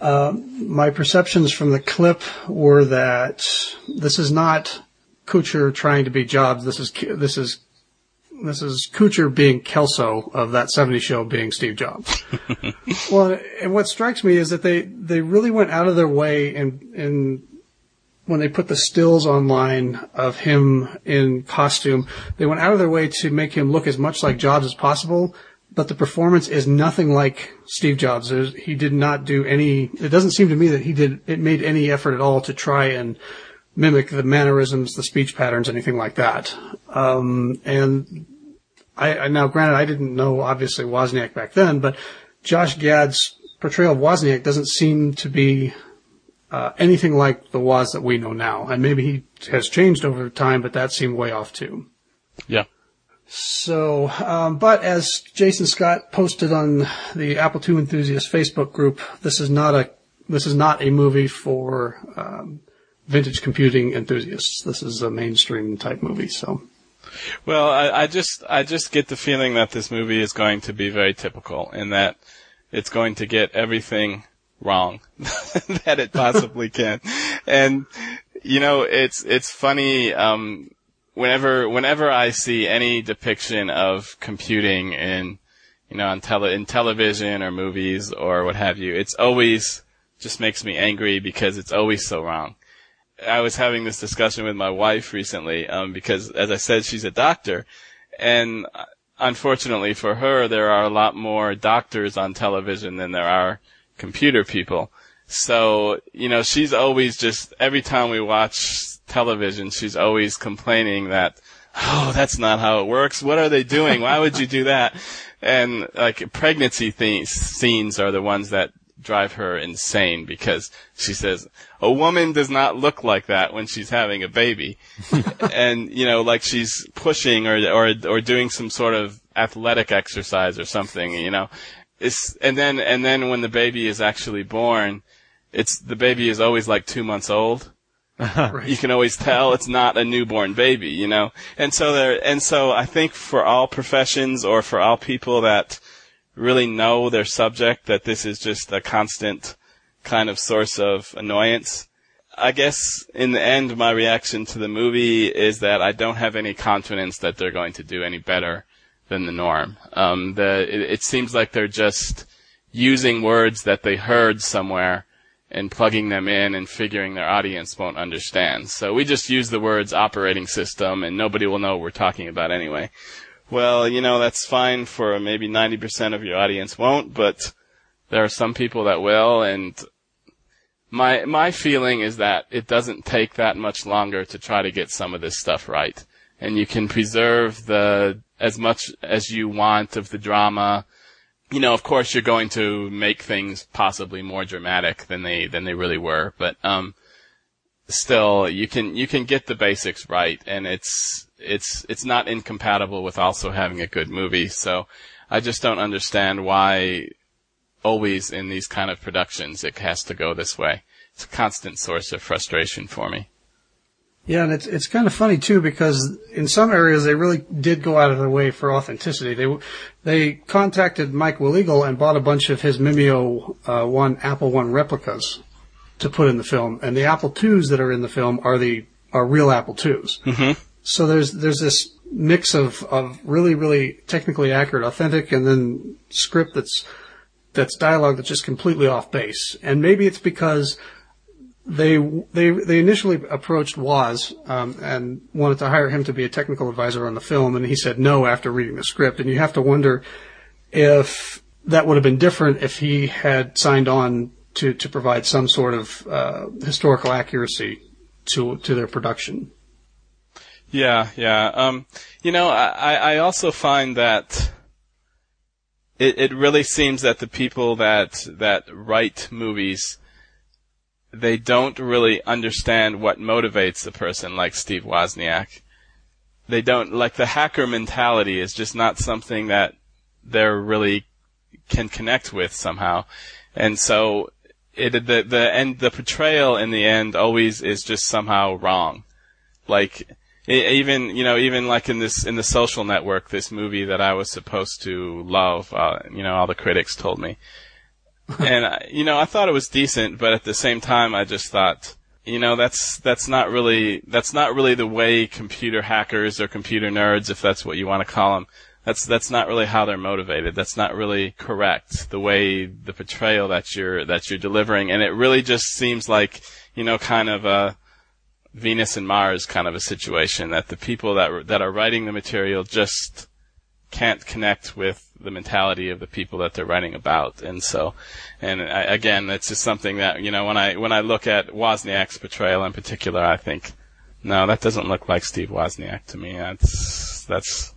Uh, my perceptions from the clip were that this is not Kutcher trying to be Jobs. This is this is this is Kutcher being Kelso of that 70s show being Steve Jobs. well, and what strikes me is that they they really went out of their way in in when they put the stills online of him in costume, they went out of their way to make him look as much like Jobs as possible. But the performance is nothing like Steve Jobs. There's, he did not do any. It doesn't seem to me that he did. It made any effort at all to try and mimic the mannerisms, the speech patterns, anything like that. Um, and I, I now, granted, I didn't know obviously Wozniak back then, but Josh Gad's portrayal of Wozniak doesn't seem to be uh, anything like the Woz that we know now. And maybe he has changed over time, but that seemed way off too. Yeah. So, um, but as Jason Scott posted on the Apple II enthusiast Facebook group, this is not a this is not a movie for um, vintage computing enthusiasts. This is a mainstream type movie. So, Well, I, I just I just get the feeling that this movie is going to be very typical in that it's going to get everything wrong that it possibly can. And you know, it's it's funny um whenever whenever I see any depiction of computing in you know on tele in television or movies or what have you, it's always just makes me angry because it's always so wrong. I was having this discussion with my wife recently um, because, as I said, she's a doctor, and uh, unfortunately for her, there are a lot more doctors on television than there are computer people. So, you know, she's always just, every time we watch television, she's always complaining that, oh, that's not how it works. What are they doing? Why would you do that? And like pregnancy th- scenes are the ones that drive her insane because she says a woman does not look like that when she's having a baby and you know like she's pushing or or or doing some sort of athletic exercise or something you know it's and then and then when the baby is actually born it's the baby is always like 2 months old you can always tell it's not a newborn baby you know and so there and so I think for all professions or for all people that really know their subject that this is just a constant kind of source of annoyance. I guess in the end, my reaction to the movie is that I don't have any confidence that they're going to do any better than the norm. Um, the, it, it seems like they're just using words that they heard somewhere and plugging them in and figuring their audience won't understand. So we just use the words operating system and nobody will know what we're talking about anyway. Well, you know, that's fine for maybe 90% of your audience won't, but there are some people that will, and my, my feeling is that it doesn't take that much longer to try to get some of this stuff right. And you can preserve the, as much as you want of the drama. You know, of course you're going to make things possibly more dramatic than they, than they really were, but, um, still, you can, you can get the basics right, and it's, it's it's not incompatible with also having a good movie. So I just don't understand why always in these kind of productions it has to go this way. It's a constant source of frustration for me. Yeah, and it's it's kind of funny too because in some areas they really did go out of their way for authenticity. They they contacted Mike Willegal and bought a bunch of his Mimeo uh, one Apple One replicas to put in the film, and the Apple Twos that are in the film are the are real Apple 2s Mm-hmm. So there's there's this mix of, of really really technically accurate, authentic, and then script that's that's dialogue that's just completely off base. And maybe it's because they they they initially approached Woz um, and wanted to hire him to be a technical advisor on the film, and he said no after reading the script. And you have to wonder if that would have been different if he had signed on to to provide some sort of uh, historical accuracy to to their production. Yeah, yeah. Um, you know, I, I also find that it, it really seems that the people that that write movies they don't really understand what motivates a person like Steve Wozniak. They don't like the hacker mentality is just not something that they're really can connect with somehow. And so it the the end the portrayal in the end always is just somehow wrong. Like even you know even like in this in the social network this movie that i was supposed to love uh, you know all the critics told me and I, you know i thought it was decent but at the same time i just thought you know that's that's not really that's not really the way computer hackers or computer nerds if that's what you want to call them that's that's not really how they're motivated. That's not really correct the way the portrayal that you're that you're delivering. And it really just seems like you know kind of a Venus and Mars kind of a situation that the people that that are writing the material just can't connect with the mentality of the people that they're writing about, and so, and I, again, it's just something that you know when I when I look at Wozniak's portrayal in particular, I think, no, that doesn't look like Steve Wozniak to me. That's that's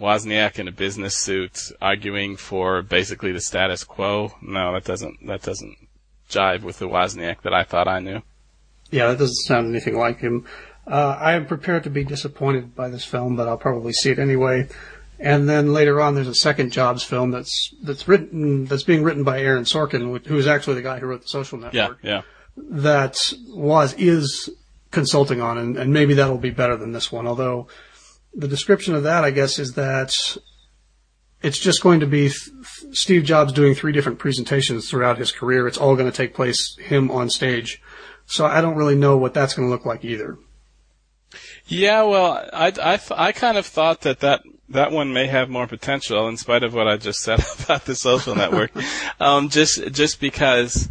Wozniak in a business suit arguing for basically the status quo. No, that doesn't that doesn't jive with the Wozniak that I thought I knew. Yeah, that doesn't sound anything like him. Uh, I am prepared to be disappointed by this film, but I'll probably see it anyway. And then later on, there's a second Jobs film that's that's written that's being written by Aaron Sorkin, who is actually the guy who wrote The Social Network. Yeah, yeah. That was is consulting on, and, and maybe that'll be better than this one. Although the description of that, I guess, is that it's just going to be Steve Jobs doing three different presentations throughout his career. It's all going to take place him on stage. So I don't really know what that's going to look like either. Yeah, well, I, I, I kind of thought that, that that one may have more potential in spite of what I just said about the social network. um, just just because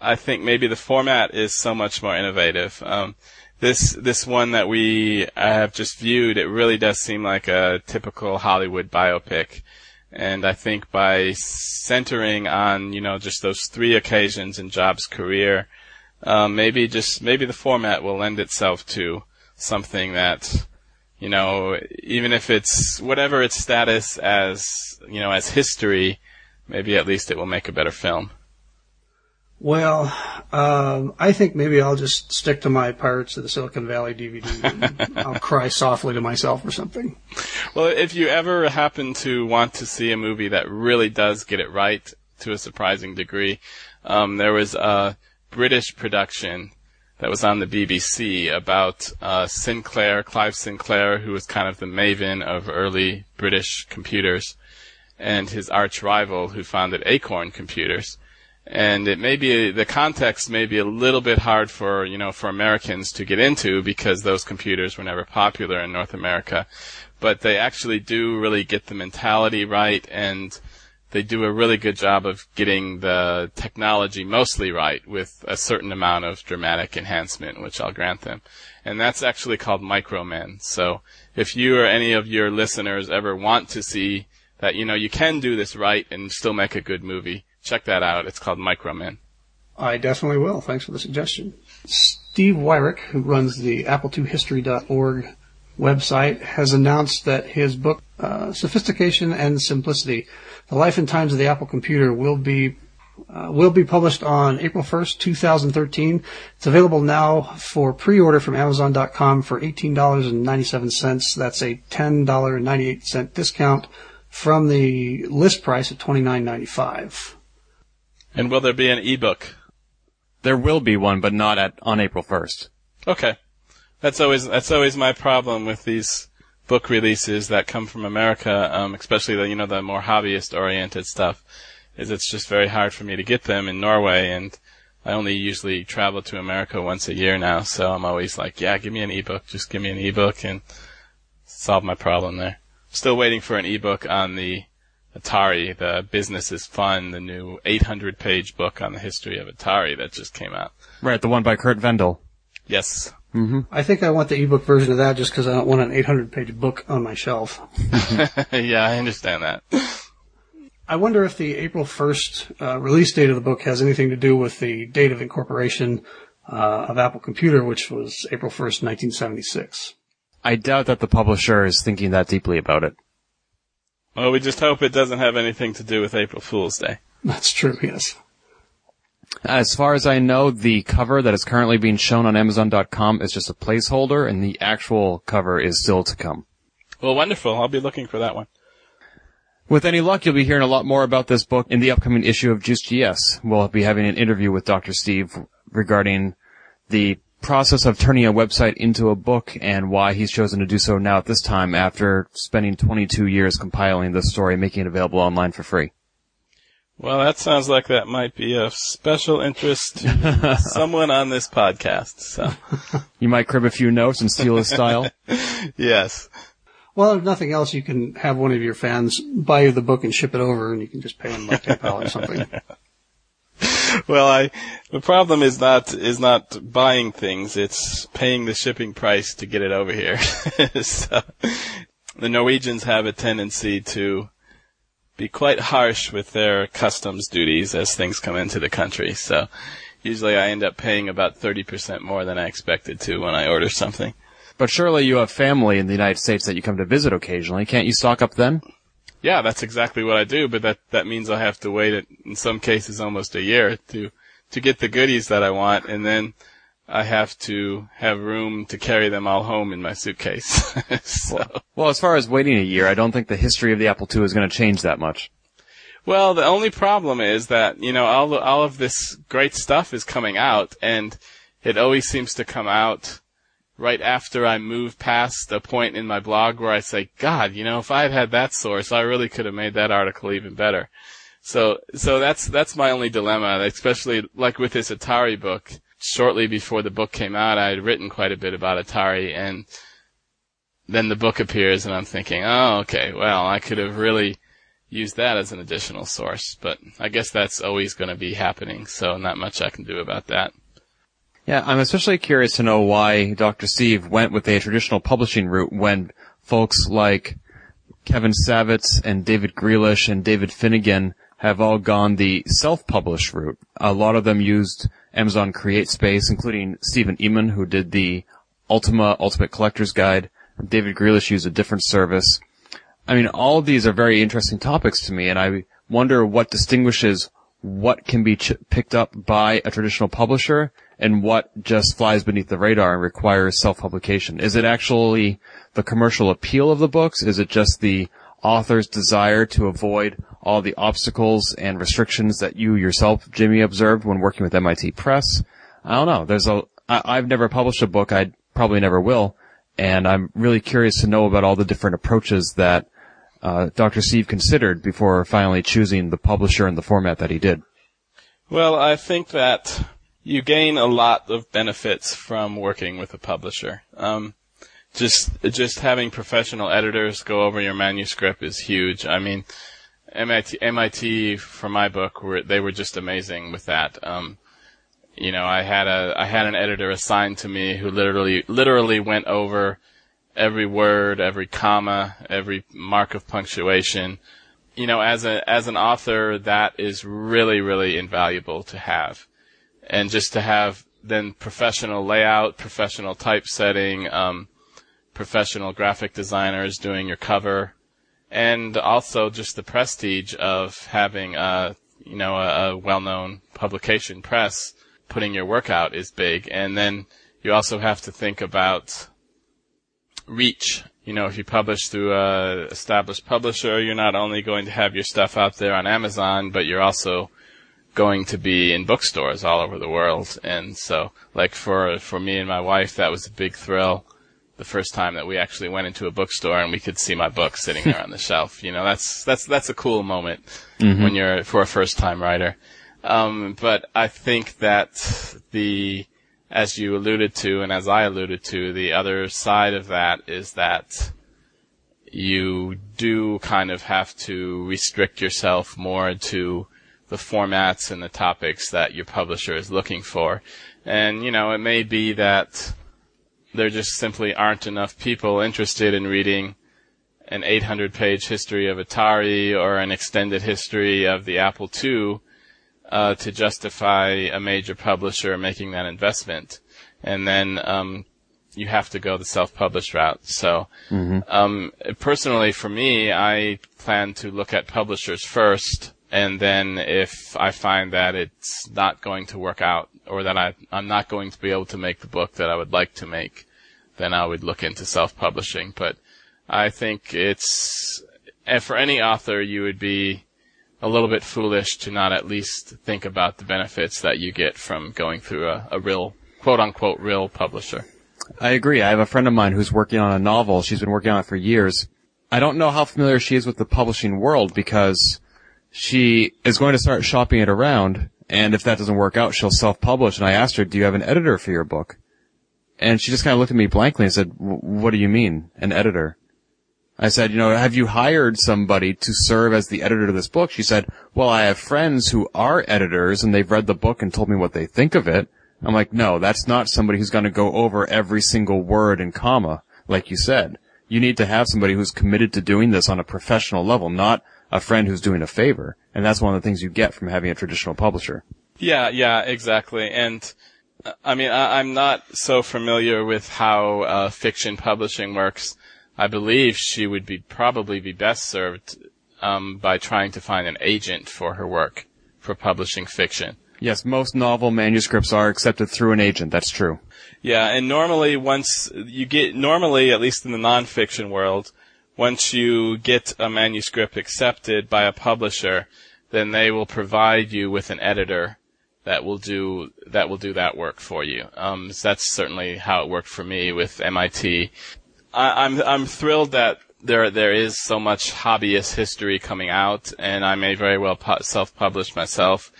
I think maybe the format is so much more innovative. Um, this this one that we have just viewed, it really does seem like a typical Hollywood biopic. And I think by centering on, you know, just those three occasions in Jobs' career, um, maybe just maybe the format will lend itself to something that, you know, even if it's whatever its status as, you know, as history, maybe at least it will make a better film. Well, um, I think maybe I'll just stick to my Pirates of the Silicon Valley DVD. I'll cry softly to myself or something. Well, if you ever happen to want to see a movie that really does get it right to a surprising degree, um, there was a British production that was on the BBC about uh, Sinclair, Clive Sinclair, who was kind of the maven of early British computers, and his arch rival who founded Acorn Computers. And it may be the context may be a little bit hard for you know for Americans to get into because those computers were never popular in North America, but they actually do really get the mentality right and they do a really good job of getting the technology mostly right with a certain amount of dramatic enhancement, which I'll grant them. And that's actually called Micromen. So if you or any of your listeners ever want to see that, you know, you can do this right and still make a good movie, check that out. It's called Micromen. I definitely will. Thanks for the suggestion. Steve Weyhrich, who runs the Apple2History.org website, has announced that his book, uh, Sophistication and Simplicity, The Life and Times of the Apple Computer, will be uh, will be published on April 1st, 2013. It's available now for pre-order from Amazon.com for $18.97. That's a $10.98 discount from the list price of $29.95. And will there be an ebook? There will be one, but not at on April 1st. Okay. That's always that's always my problem with these book releases that come from America, um, especially the you know the more hobbyist oriented stuff. Is it's just very hard for me to get them in Norway, and I only usually travel to America once a year now, so I'm always like, yeah, give me an ebook, just give me an ebook, and solve my problem there. Still waiting for an ebook on the Atari, the Business is Fun, the new 800 page book on the history of Atari that just came out. Right, the one by Curt Vendel. Yes. I think I want the ebook version of that just because I don't want an 800 page book on my shelf. yeah, I understand that. I wonder if the April 1st uh, release date of the book has anything to do with the date of incorporation uh, of Apple Computer, which was April 1st, 1976. I doubt that the publisher is thinking that deeply about it. Well, we just hope it doesn't have anything to do with April Fool's Day. That's true, yes. As far as I know, the cover that is currently being shown on Amazon.com is just a placeholder, and the actual cover is still to come. Well, wonderful. I'll be looking for that one. With any luck, you'll be hearing a lot more about this book in the upcoming issue of Juiced.GS. We'll be having an interview with Dr. Steve regarding the process of turning a website into a book and why he's chosen to do so now at this time after spending 22 years compiling the story and making it available online for free. Well, that sounds like that might be of special interest to someone on this podcast. So, You might crib a few notes and steal his style. yes. Well, if nothing else, you can have one of your fans buy you the book and ship it over, and you can just pay them like PayPal or something. well, I the problem is not is not buying things; it's paying the shipping price to get it over here. so, the Norwegians have a tendency to be quite harsh with their customs duties as things come into the country. So, usually I end up paying about thirty percent more than I expected to when I order something. But surely you have family in the United States that you come to visit occasionally. Can't you stock up then? Yeah, that's exactly what I do, but that that means I have to wait in some cases almost a year to to get the goodies that I want and then I have to have room to carry them all home in my suitcase. so. Well, as far as waiting a year, I don't think the history of the Apple II is going to change that much. Well, the only problem is that, you know, all all of this great stuff is coming out and it always seems to come out right after I move past a point in my blog where I say, God, you know, if I had had that source, I really could have made that article even better. So, so that's, that's my only dilemma, especially like with this Atari book. Shortly before the book came out, I had written quite a bit about Atari and then the book appears and I'm thinking, oh, okay, well, I could have really used that as an additional source, but I guess that's always going to be happening, so not much I can do about that. Yeah, I'm especially curious to know why Dr. Steve went with a traditional publishing route when folks like Kevin Savetz and David Greelish and David Finnigan have all gone the self-published route. A lot of them used Amazon Create Space, including Stephen Emond, who did the Ultima Ultimate Collector's Guide. David Greelish used a different service. I mean, all of these are very interesting topics to me, and I wonder what distinguishes what can be ch- picked up by a traditional publisher and what just flies beneath the radar and requires self-publication? Is it actually the commercial appeal of the books? Is it just the author's desire to avoid all the obstacles and restrictions that you yourself, Jimmy, observed when working with MIT Press? I don't know. There's a, I, I've never published a book. I probably never will. And I'm really curious to know about all the different approaches that uh, Dr. Steve considered before finally choosing the publisher and the format that he did. Well, I think that you gain a lot of benefits from working with a publisher. Um, just just having professional editors go over your manuscript is huge. I mean, MIT, MIT for my book were they were just amazing with that. Um, you know, I had a I had an editor assigned to me who literally literally went over every word, every comma, every mark of punctuation. You know, as a as an author, that is really really invaluable to have and just to have then professional layout, professional typesetting, um, professional graphic designers doing your cover, and also just the prestige of having a you know a, a well-known publication press putting your work out is big, and then you also have to think about reach. You know, if you publish through a established publisher, you're not only going to have your stuff out there on Amazon, but you're also going to be in bookstores all over the world. And so, like for for me and my wife, that was a big thrill. The first time that we actually went into a bookstore and we could see my book sitting there on the shelf, you know, that's that's that's a cool moment mm-hmm. when you're for a first time writer. Um, but I think that the as you alluded to and as I alluded to, the other side of that is that you do kind of have to restrict yourself more to the formats and the topics that your publisher is looking for. And, you know, it may be that there just simply aren't enough people interested in reading an 800 page history of Atari or an extended history of the Apple II uh, to justify a major publisher making that investment. And then um, you have to go the self-published route. So, mm-hmm. um, personally, for me, I plan to look at publishers first and then if I find that it's not going to work out or that I, I'm not going to be able to make the book that I would like to make, then I would look into self-publishing. But I think it's, for any author, you would be a little bit foolish to not at least think about the benefits that you get from going through a, a real, quote unquote, real publisher. I agree. I have a friend of mine who's working on a novel. She's been working on it for years. I don't know how familiar she is with the publishing world because she is going to start shopping it around, and if that doesn't work out, she'll self-publish. And I asked her, "Do you have an editor for your book?" And she just kind of looked at me blankly and said, "What do you mean, an editor?" I said, you know, have you hired somebody to serve as the editor of this book? She said, well, I have friends who are editors and they've read the book and told me what they think of it. I'm like, no, that's not somebody who's going to go over every single word and comma, like you said. You need to have somebody who's committed to doing this on a professional level, not a friend who's doing a favor. And that's one of the things you get from having a traditional publisher. Yeah, yeah, exactly. And I mean, I, am not so familiar with how uh, fiction publishing works. I believe she would be probably be best served um, by trying to find an agent for her work for publishing fiction. Yes, most novel manuscripts are accepted through an agent. That's true. Yeah, and normally once you get, normally at least in the nonfiction world, once you get a manuscript accepted by a publisher, then they will provide you with an editor that will do that will do that work for you. Um, so that's certainly how it worked for me with MIT. I, I'm I'm thrilled that there there is so much hobbyist history coming out, and I may very well pu- self-publish myself.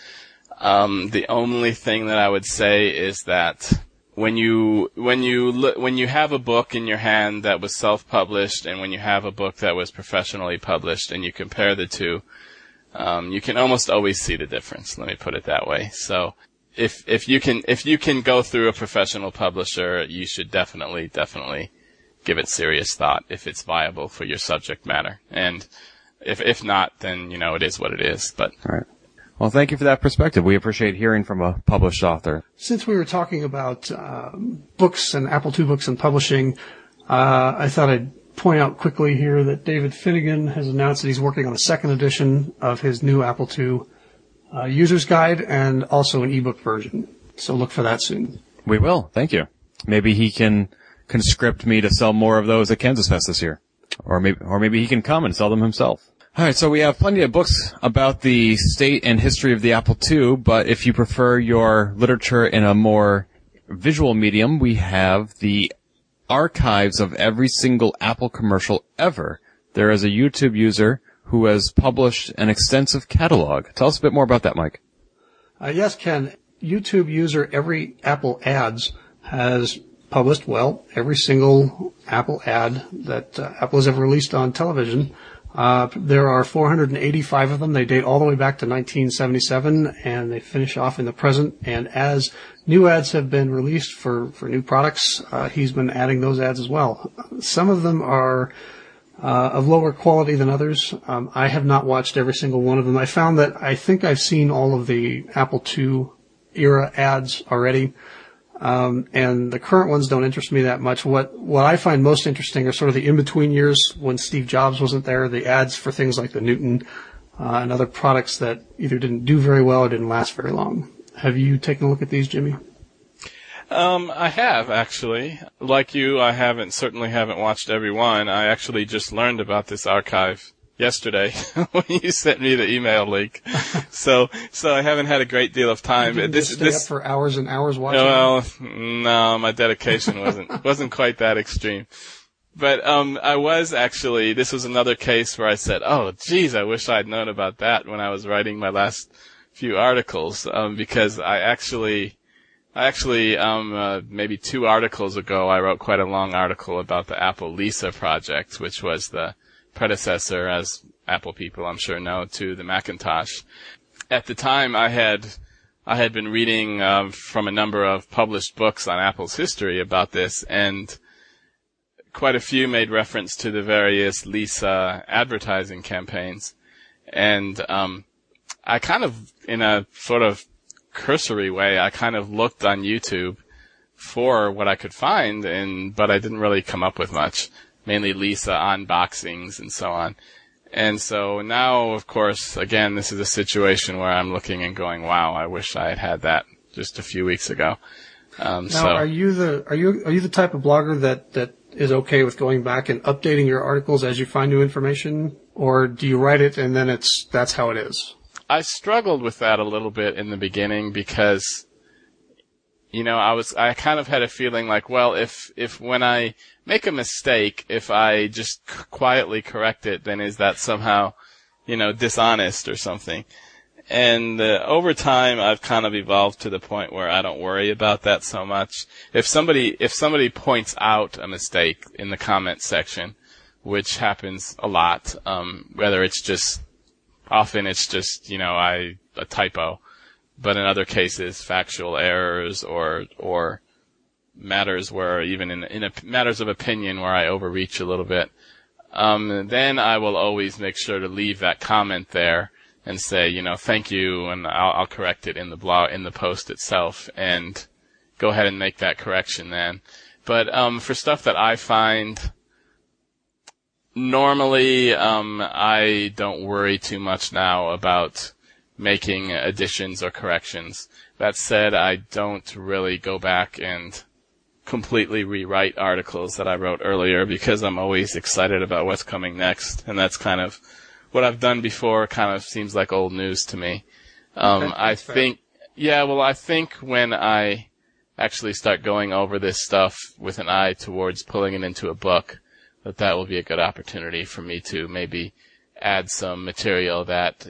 Um, the only thing that I would say is that when you when you look, when you have a book in your hand that was self-published and when you have a book that was professionally published and you compare the two, um, you can almost always see the difference. Let me put it that way. So if if you can if you can go through a professional publisher, you should definitely definitely give it serious thought if it's viable for your subject matter. And if if not, then you know it is what it is. But all right. Well, thank you for that perspective. We appreciate hearing from a published author. Since we were talking about um, books and Apple II books and publishing, uh, I thought I'd point out quickly here that David Finnigan has announced that he's working on a second edition of his new Apple II uh, user's guide and also an ebook version. So look for that soon. We will. Thank you. Maybe he can conscript me to sell more of those at Kansas Fest this year. Or maybe, or maybe he can come and sell them himself. All right, so we have plenty of books about the state and history of the Apple II, but if you prefer your literature in a more visual medium, we have the archives of every single Apple commercial ever. There is a YouTube user who has published an extensive catalog. Tell us a bit more about that, Mike. Uh, yes, Ken. YouTube user Every Apple Ads has published, well, every single Apple ad that uh, Apple has ever released on television uh, there are 485 of them. They date all the way back to 1977 and they finish off in the present. And as new ads have been released for, for new products, uh, he's been adding those ads as well. Some of them are uh, of lower quality than others. Um, I have not watched every single one of them. I found that I think I've seen all of the Apple II era ads already. Um, and the current ones don't interest me that much. What what I find most interesting are sort of the in between years when Steve Jobs wasn't there. The ads for things like the Newton uh, and other products that either didn't do very well or didn't last very long. Have you taken a look at these, Jimmy? Um, I have actually. Like you, I haven't certainly haven't watched every one. I actually just learned about this archive yesterday when you sent me the email link. so, so I haven't had a great deal of time. You this, stay this, up for hours and hours watching. Well, no, my dedication wasn't wasn't quite that extreme. But um, I was actually. This was another case where I said, "Oh, geez, I wish I'd known about that when I was writing my last few articles." Um, because I actually. I actually, um, uh, maybe two articles ago, I wrote quite a long article about the Apple Lisa project, which was the predecessor, as Apple people I'm sure know, to the Macintosh. At the time, I had I had been reading um, from a number of published books on Apple's history about this, and quite a few made reference to the various Lisa advertising campaigns. And um, I kind of, in a sort of cursory way, I kind of looked on YouTube for what I could find, and but I didn't really come up with much mainly Lisa unboxings and so on. And so now, of course, again, this is a situation where I'm looking and going, "Wow, I wish I had had that just a few weeks ago." Um, now, so, are you the are you are you the type of blogger that that is okay with going back and updating your articles as you find new information, or do you write it and then it's that's how it is? I struggled with that a little bit in the beginning because, you know, I was I kind of had a feeling like, well, if if when I make a mistake, if I just quietly correct it, then is that somehow, you know, dishonest or something? And uh, over time, I've kind of evolved to the point where I don't worry about that so much. If somebody if somebody points out a mistake in the comment section, which happens a lot. Um, whether it's just often it's just you know I a typo, but in other cases factual errors or or matters where even in in matters of opinion where I overreach a little bit. Um, then I will always make sure to leave that comment there and say, you know, thank you, and I'll, I'll correct it in the blog in the post itself, and go ahead and make that correction then. But um, for stuff that I find normally um, I don't worry too much now about making additions or corrections. That said, I don't really go back and completely rewrite articles that I wrote earlier because I'm always excited about what's coming next, and that's kind of what I've done before. Kind of seems like old news to me. Um, Okay, I fair. think, yeah, well, I think when I actually start going over this stuff with an eye towards pulling it into a book, that that will be a good opportunity for me to maybe add some material that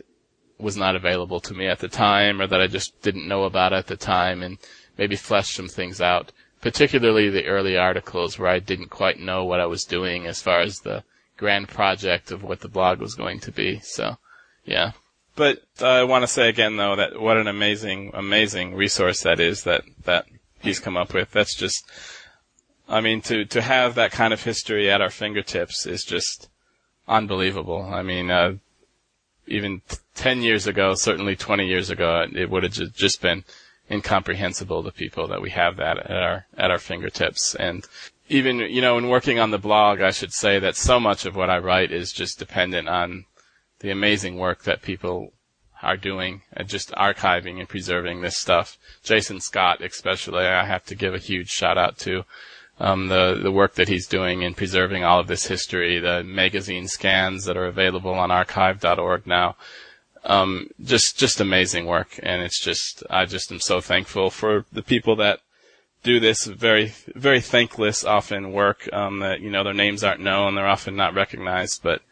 was not available to me at the time or that I just didn't know about at the time and maybe flesh some things out, particularly the early articles where I didn't quite know what I was doing as far as the grand project of what the blog was going to be. So, yeah. But I want to say again though that what an amazing, amazing resource that is that, that he's come up with. That's just, I mean, to, to have that kind of history at our fingertips is just unbelievable. I mean, uh, even t- 10 years ago, certainly 20 years ago, it would have ju- just been incomprehensible to people that we have that at our, at our fingertips. And even, you know, in working on the blog, I should say that so much of what I write is just dependent on the amazing work that people are doing and just archiving and preserving this stuff. Jason Scott, especially, I have to give a huge shout out to. Um, the the work that he's doing in preserving all of this history, the magazine scans that are available on archive.org now, um, just just amazing work, and it's just I just am so thankful for the people that do this very very thankless often work. Um, that you know their names aren't known, they're often not recognized, but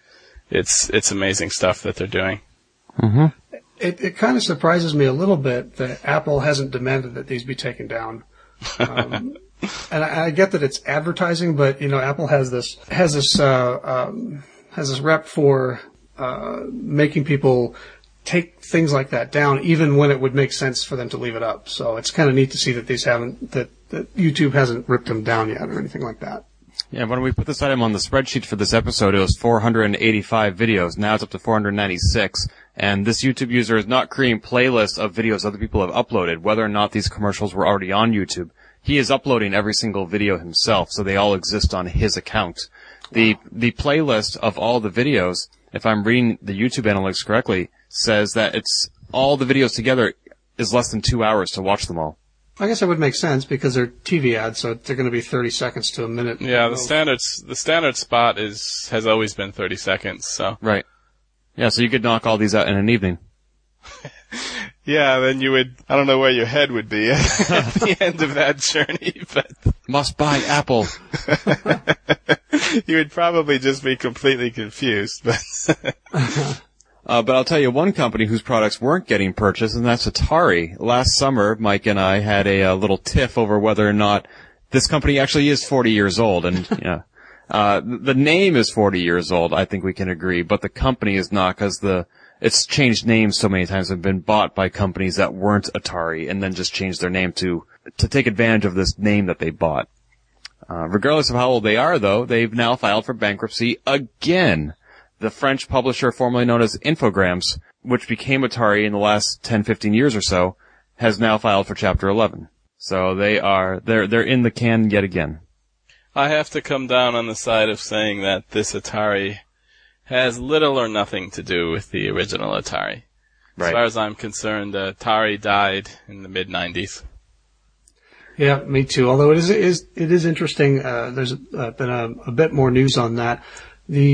it's it's amazing stuff that they're doing. It, it kind of surprises me a little bit that Apple hasn't demanded that these be taken down. Um, and I, I get that it's advertising, but you know, Apple has this has this uh, um, has this rep for uh, making people take things like that down, even when it would make sense for them to leave it up. So it's kind of neat to see that these haven't that, that YouTube hasn't ripped them down yet or anything like that. Yeah, when we put this item on the spreadsheet for this episode, it was 485 videos. Now it's up to 496. And this YouTube user is not creating playlists of videos other people have uploaded, whether or not these commercials were already on YouTube. He is uploading every single video himself, so they all exist on his account. The, the playlist of all the videos, if I'm reading the YouTube analytics correctly, says that it's all the videos together is less than two hours to watch them all. I guess that would make sense because they're TV ads, so they're going to be 30 seconds to a minute. Yeah, the standards the standard spot is has always been 30 seconds. So Right. Yeah, so you could knock all these out in an evening. yeah, then you would I don't know where your head would be at the end of that journey, but Must buy Apple. you would probably just be completely confused. But Uh, but I'll tell you one company whose products weren't getting purchased, and that's Atari. Last summer, Mike and I had a, uh little tiff over whether or not this company actually is 40 years old, and yeah, uh, the name is 40 years old. I think we can agree, but the company is not because the it's changed names so many times and been bought by companies that weren't Atari, and then just changed their name to to take advantage of this name that they bought. Uh, regardless of how old they are, though, they've now filed for bankruptcy again the French publisher formerly known as Infogrames, which became Atari in the last 10, 15 years or so, has now filed for Chapter 11. So they are, they're, they're in the can yet again. I have to come down on the side of saying that this Atari has little or nothing to do with the original Atari. As far as I'm concerned, uh, Atari died in the mid 90s. Yeah, me too. Although it is it is, it is interesting. Uh, there's uh, been a, a bit more news on that. The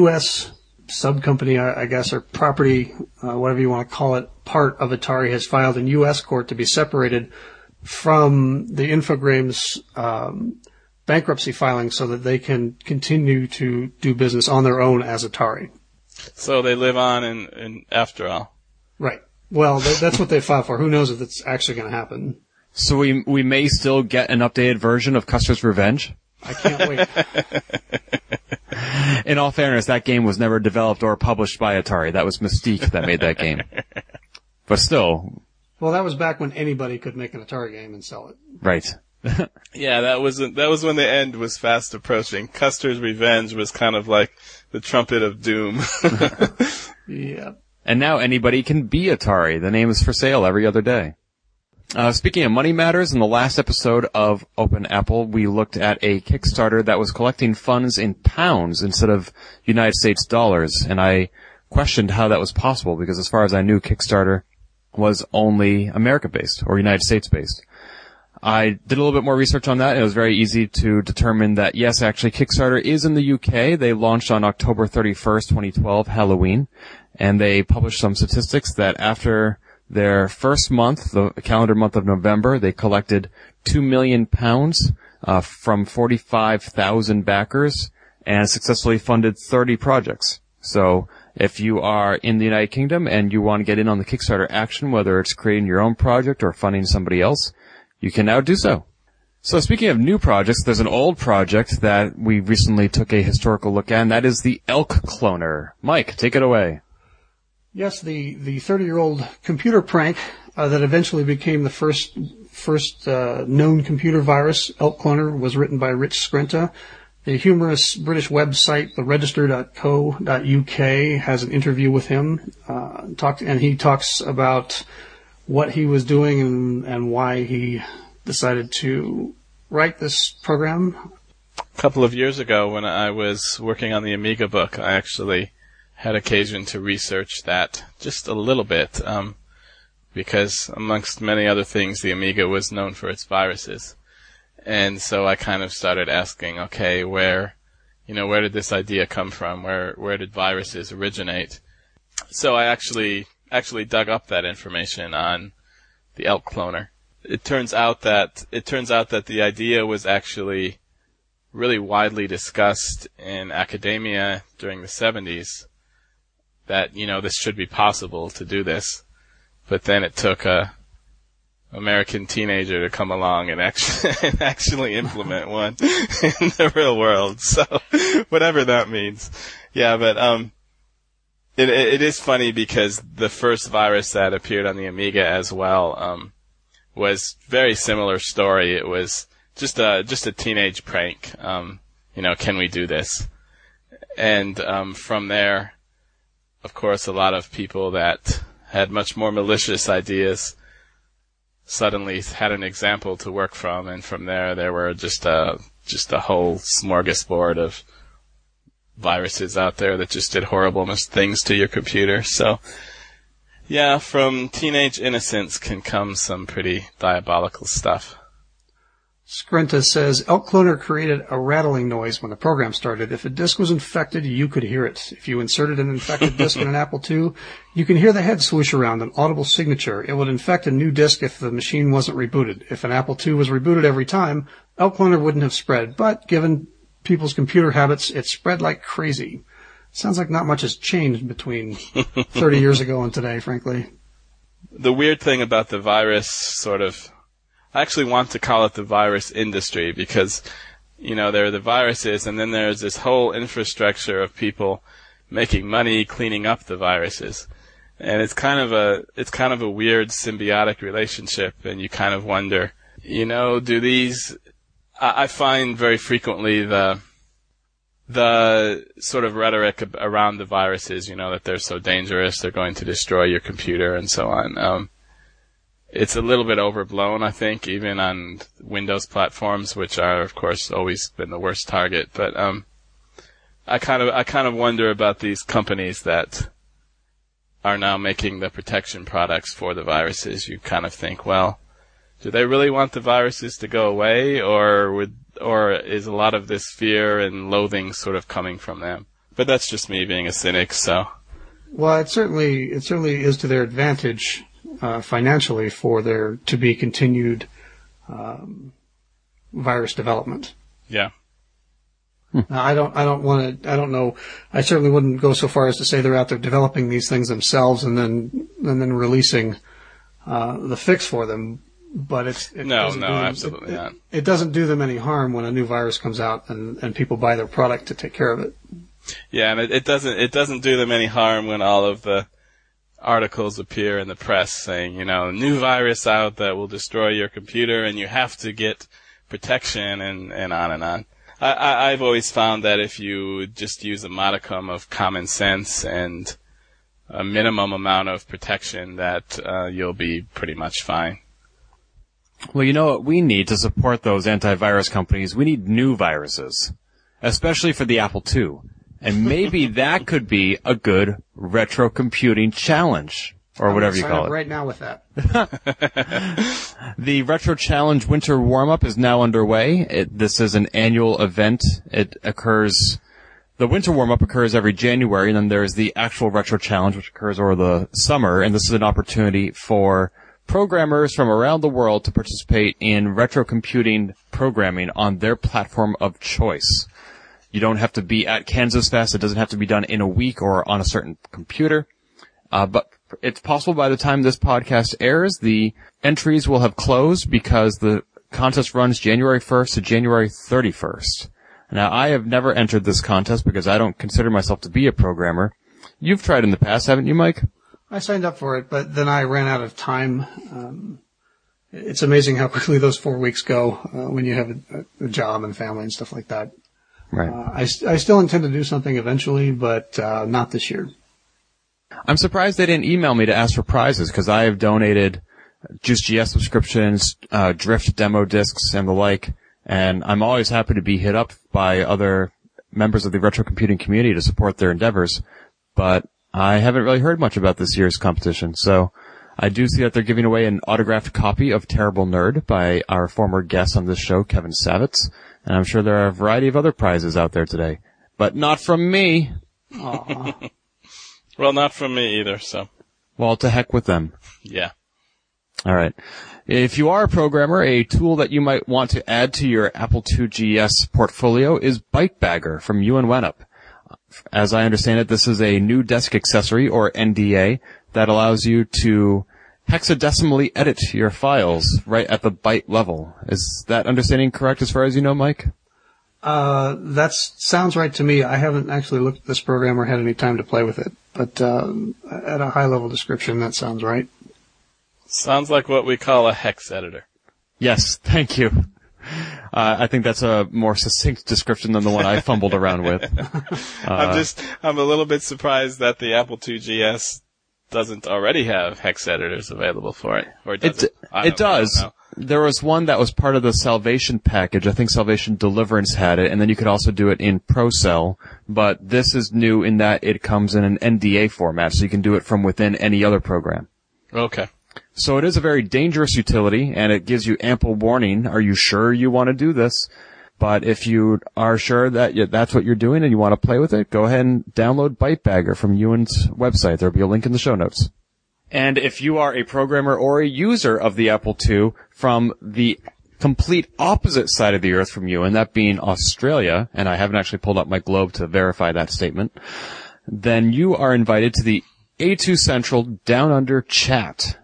U.S. sub company, I I guess, or property, uh, whatever you want to call it, part of Atari has filed in U.S. court to be separated from the Infogrames um, bankruptcy filing, so that they can continue to do business on their own as Atari. So they live on in, in after all. Right. Well, th- that's what they filed for. Who knows if it's actually going to happen? So we, we may still get an updated version of Custer's Revenge? I can't wait. In all fairness, that game was never developed or published by Atari. That was Mystique that made that game. But still, Well, that was back when anybody could make an Atari game and sell it. right. Yeah, that was that was when the end was fast approaching. Custer's Revenge was kind of like the trumpet of doom. Yeah. And now anybody can be Atari. The name is for sale every other day. Uh, speaking of money matters, in the last episode of Open Apple, we looked at a Kickstarter that was collecting funds in pounds instead of United States dollars, and I questioned how that was possible because as far as I knew, Kickstarter was only America-based or United States-based. I did a little bit more research on that, it was very easy to determine that yes, actually, Kickstarter is in the UK. They launched on October 31st, 2012, Halloween, and they published some statistics that after their first month, the calendar month of November, they collected two million pounds uh, from 45,000 backers and successfully funded 30 projects. So if you are in the United Kingdom and you want to get in on the Kickstarter action, whether it's creating your own project or funding somebody else, you can now do so. So speaking of new projects, there's an old project that we recently took a historical look at, and that is the Elk Cloner. Mike, take it away. Yes, the the 30 year old computer prank uh, that eventually became the first first uh, known computer virus, Elk Cloner, was written by Rich Skrenta. The humorous British website, theregister.co.uk, has an interview with him. Uh, talked, and he talks about what he was doing and, and why he decided to write this program. A couple of years ago, when I was working on the Amiga book, I actually had occasion to research that just a little bit, um, because amongst many other things, the Amiga was known for its viruses. And so I kind of started asking, okay, where, you know, where did this idea come from? Where, where did viruses originate? So I actually, actually dug up that information on the Elk cloner. It turns out that, it turns out that the idea was actually really widely discussed in academia during the 70s that, you know, this should be possible to do this. But then it took a American teenager to come along and actually, and actually implement one in the real world. So, whatever that means. Yeah, but, um, it, it is funny because the first virus that appeared on the Amiga as well, um, was very similar story. It was just a, just a teenage prank. Um, you know, can we do this? And, um, from there, of course, a lot of people that had much more malicious ideas suddenly had an example to work from, and from there, there were just a just a whole smorgasbord of viruses out there that just did horrible things to your computer. So, yeah, from teenage innocence can come some pretty diabolical stuff. Skrenta says Elk Cloner created a rattling noise when the program started. If a disk was infected, you could hear it. If you inserted an infected disk in an Apple II, you can hear the head swoosh around, an audible signature. It would infect a new disk if the machine wasn't rebooted. If an Apple II was rebooted every time, Elk Cloner wouldn't have spread, but given people's computer habits, it spread like crazy. Sounds like not much has changed between 30 years ago and today, frankly. The weird thing about the virus sort of I actually want to call it the virus industry because, you know, there are the viruses and then there's this whole infrastructure of people making money cleaning up the viruses. And it's kind of a, it's kind of a weird symbiotic relationship and you kind of wonder, you know, do these, I, find very frequently the, the sort of rhetoric around the viruses, you know, that they're so dangerous, they're going to destroy your computer and so on. Um, it's a little bit overblown, I think, even on Windows platforms, which are, of course, always been the worst target. But um, I kind of, I kind of wonder about these companies that are now making the protection products for the viruses. You kind of think, well, do they really want the viruses to go away, or would, or is a lot of this fear and loathing sort of coming from them? But that's just me being a cynic, so. Well, it certainly, it certainly is to their advantage uh, financially for there to be continued um, virus development. Yeah. Now, I don't, I don't want to, I don't know, I certainly wouldn't go so far as to say they're out there developing these things themselves and then, and then releasing, uh, the fix for them. But it's, it No, no, them- absolutely it, not. It, it doesn't do them any harm when a new virus comes out and, and people buy their product to take care of it. Yeah, and it, it doesn't it doesn't do them any harm when all of the articles appear in the press saying, you know, new virus out that will destroy your computer and you have to get protection and, and on and on. I, I, I've always found that if you just use a modicum of common sense and a minimum amount of protection, that uh, you'll be pretty much fine. Well, you know what we need to support those antivirus companies? We need new viruses, especially for the Apple II. And maybe that could be a good retro computing challenge. Or I'm whatever you call up it. Right now with that. The Retro Challenge Winter Warm Up is now underway. It, this is an annual event. It occurs, the Winter Warm Up occurs every January, and then there's the actual Retro Challenge, which occurs over the summer, and this is an opportunity for programmers from around the world to participate in retro computing programming on their platform of choice. You don't have to be at Kansas Fest. It doesn't have to be done in a week or on a certain computer. Uh, but it's possible by the time this podcast airs, the entries will have closed because the contest runs January 1st to January 31st. Now, I have never entered this contest because I don't consider myself to be a programmer. You've tried in the past, haven't you, Mike? I signed up for it, but then I ran out of time. Um, it's amazing how quickly those four weeks go uh, when you have a, a job and family and stuff like that. Right. Uh, I, I still intend to do something eventually, but uh, not this year. I'm surprised they didn't email me to ask for prizes because I have donated Juiced.GS subscriptions, uh, Drift demo discs, and the like. And I'm always happy to be hit up by other members of the retro computing community to support their endeavors. But I haven't really heard much about this year's competition. So I do see that they're giving away an autographed copy of Terrible Nerd by our former guest on this show, Kevin Savetz. And I'm sure there are a variety of other prizes out there today. But not from me. Well, not from me either, so Well, to heck with them. yeah. All right. If you are a programmer, a tool that you might want to add to your Apple IIgs portfolio is ByteBagger from Ewen Wannop. As I understand it, this is a new desk accessory or NDA that allows you to hexadecimally edit your files right at the byte level. Is that understanding correct as far as you know, Mike? Uh, that sounds right to me. I haven't actually looked at this program or had any time to play with it, but uh, at a high level description, that sounds right. Sounds like what we call a hex editor. Yes, thank you. Uh, I think that's a more succinct description than the one I fumbled around with. I'm just, I'm a little bit surprised that the Apple II GS doesn't already have hex editors available for it. Or does It, it? It don't- I don't does. There was one that was part of the Salvation package. I think Salvation Deliverance had it, and then you could also do it in ProSel. But this is new in that it comes in an NDA format, so you can do it from within any other program. Okay. So it is a very dangerous utility, and it gives you ample warning. Are you sure you want to do this? But if you are sure that that's what you're doing and you want to play with it, go ahead and download ByteBagger from Ewen's website. There'll be a link in the show notes. And if you are a programmer or a user of the Apple II from the complete opposite side of the earth from you, and that being Australia, and I haven't actually pulled up my globe to verify that statement, then you are invited to the A2 Central Down Under chat.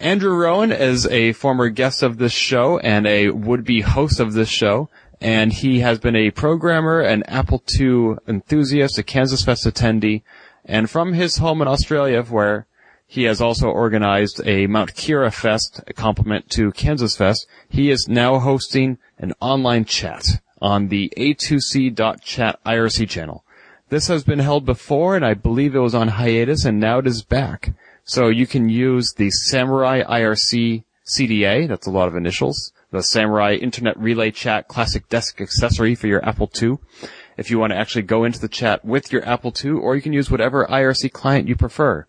Andrew Roughan is a former guest of this show and a would-be host of this show, and he has been a programmer, an Apple II enthusiast, a Kansas Fest attendee, and from his home in Australia, where he has also organized a Mount Keira Fest a complement to Kansas Fest, he is now hosting an online chat on the A2C.chat IRC channel. This has been held before, and I believe it was on hiatus, and now it is back. So you can use the Samurai IRC CDA, that's a lot of initials, the Samurai Internet Relay Chat Classic Desk Accessory for your Apple II. If you want to actually go into the chat with your Apple II, or you can use whatever IRC client you prefer.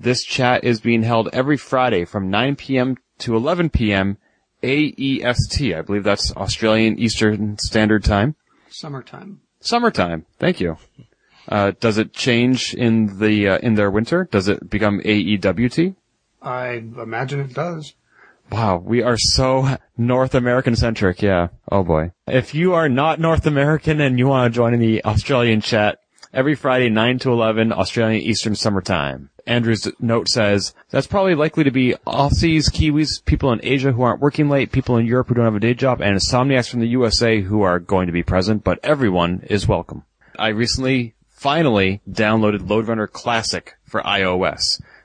This chat is being held every Friday from 9 p.m. to 11 p.m. AEST. I believe that's Australian Eastern Standard Time. Summertime. Summertime. Thank you. Uh, does it change in the uh, in their winter? Does it become AEWT? I imagine it does. Wow, we are so North American centric. Yeah. Oh boy. If you are not North American and you want to join in the Australian chat, every Friday 9 to 11 Australian Eastern Summer Time. Andrew's note says that's probably likely to be Aussies, Kiwis, people in Asia who aren't working late, people in Europe who don't have a day job, and insomniacs from the USA who are going to be present, but everyone is welcome. I recently finally downloaded Lode Runner Classic for iOS.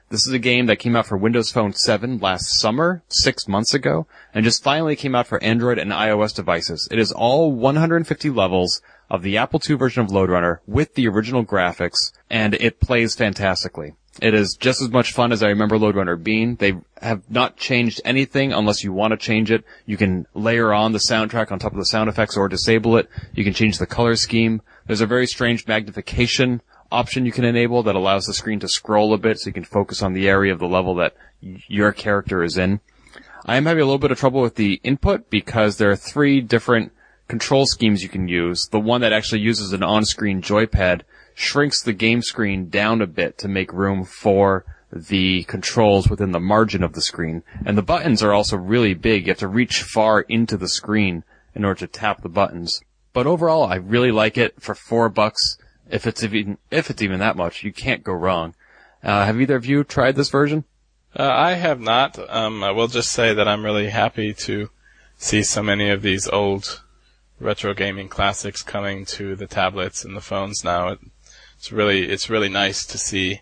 This is a game that came out for Windows Phone 7 last summer, six months ago, and just finally came out for Android and iOS devices. It is all 150 levels of the Apple II version of Lode Runner with the original graphics, and it plays fantastically. It is just as much fun as I remember Lode Runner being. They have not changed anything unless you want to change it. You can layer on the soundtrack on top of the sound effects or disable it. You can change the color scheme. There's a very strange magnification option you can enable that allows the screen to scroll a bit so you can focus on the area of the level that your character is in. I am having a little bit of trouble with the input because there are three different control schemes you can use. The one that actually uses an on-screen joypad shrinks the game screen down a bit to make room for the controls within the margin of the screen. And the buttons are also really big. You have to reach far into the screen in order to tap the buttons. But overall, I really like it for four bucks. If it's even, if it's even that much, you can't go wrong. Uh, have either of you tried this version? Uh, I have not. Um, I will just say that I'm really happy to see so many of these old retro gaming classics coming to the tablets and the phones now. It, it's really it's really nice to see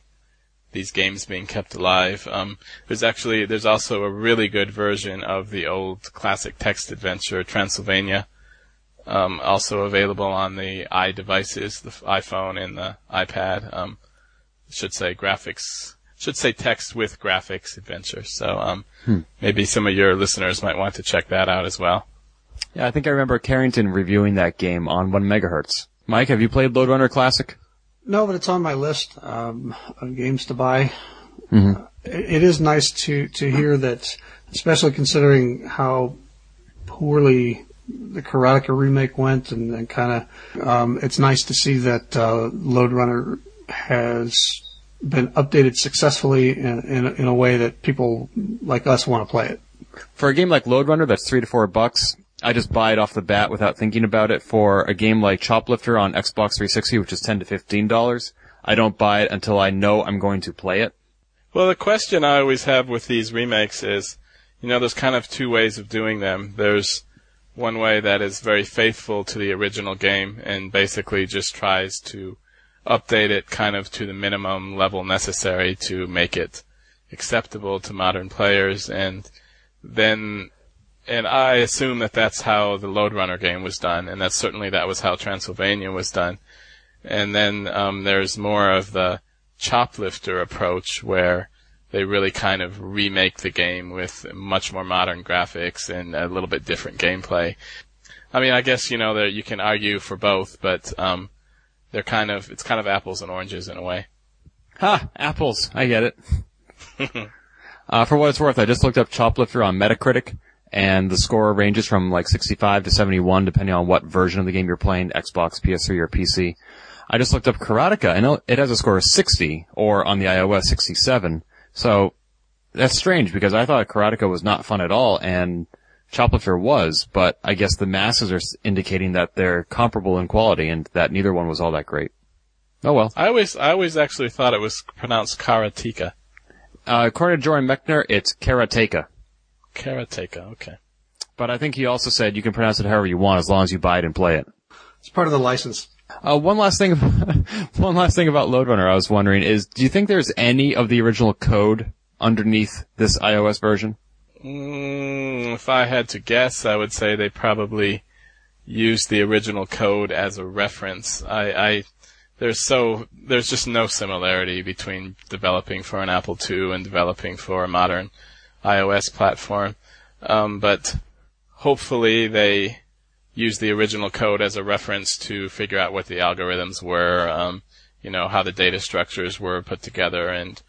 these games being kept alive. Um, there's actually there's also a really good version of the old classic text adventure Transylvania, um, also available on the iDevices, the iPhone and the iPad. Um, should say graphics should say text with graphics adventure. So um, Hmm. maybe some of your listeners might want to check that out as well. Yeah, I think I remember Carrington reviewing that game on one megahertz. Mike, have you played Lode Runner Classic? No, but it's on my list um, of games to buy. Mhm. Uh, it, it is nice to to hear that, especially considering how poorly the Karateka remake went, and, and kind of, um, it's nice to see that uh, Lode Runner has been updated successfully in, in, a- in a way that people like us want to play it. For a game like Lode Runner that's three to four bucks, I just buy it off the bat without thinking about it. For a game like Choplifter on Xbox 360, which is ten to fifteen dollars, I don't buy it until I know I'm going to play it. Well, the question I always have with these remakes is, you know, there's kind of two ways of doing them. There's one way that is very faithful to the original game and basically just tries to update it kind of to the minimum level necessary to make it acceptable to modern players and then and I assume that that's how the Lode Runner game was done, and that certainly that was how Transylvania was done. And then um, there's more of the choplifter approach where they really kind of remake the game with much more modern graphics and a little bit different gameplay. I mean, I guess you know that you can argue for both, but um, they're kind of it's kind of apples and oranges in a way. Ha! Apples. I get it. uh, for what it's worth, I just looked up Choplifter on Metacritic, and the score ranges from like 65 to 71, depending on what version of the game you're playing, Xbox, PS3, or PC. I just looked up Karateka, and it has a score of 60, or on the iOS 67. So, that's strange, because I thought Karateka was not fun at all, and Choplifter was, but I guess the masses are indicating that they're comparable in quality, and that neither one was all that great. Oh well. I always I always actually thought it was pronounced Karateka. Uh, according to Jordan Mechner, it's Karateka. Karateka, okay. But I think he also said you can pronounce it however you want as long as you buy it and play it. It's part of the license. Uh, one last thing, one last thing about Lode Runner I was wondering is, do you think there's any of the original code underneath this iOS version? Mm, if I had to guess, I would say they probably used the original code as a reference. I, I there's so there's just no similarity between developing for an Apple II and developing for a modern iOS platform. Um, but hopefully they use the original code as a reference to figure out what the algorithms were, um, you know, how the data structures were put together and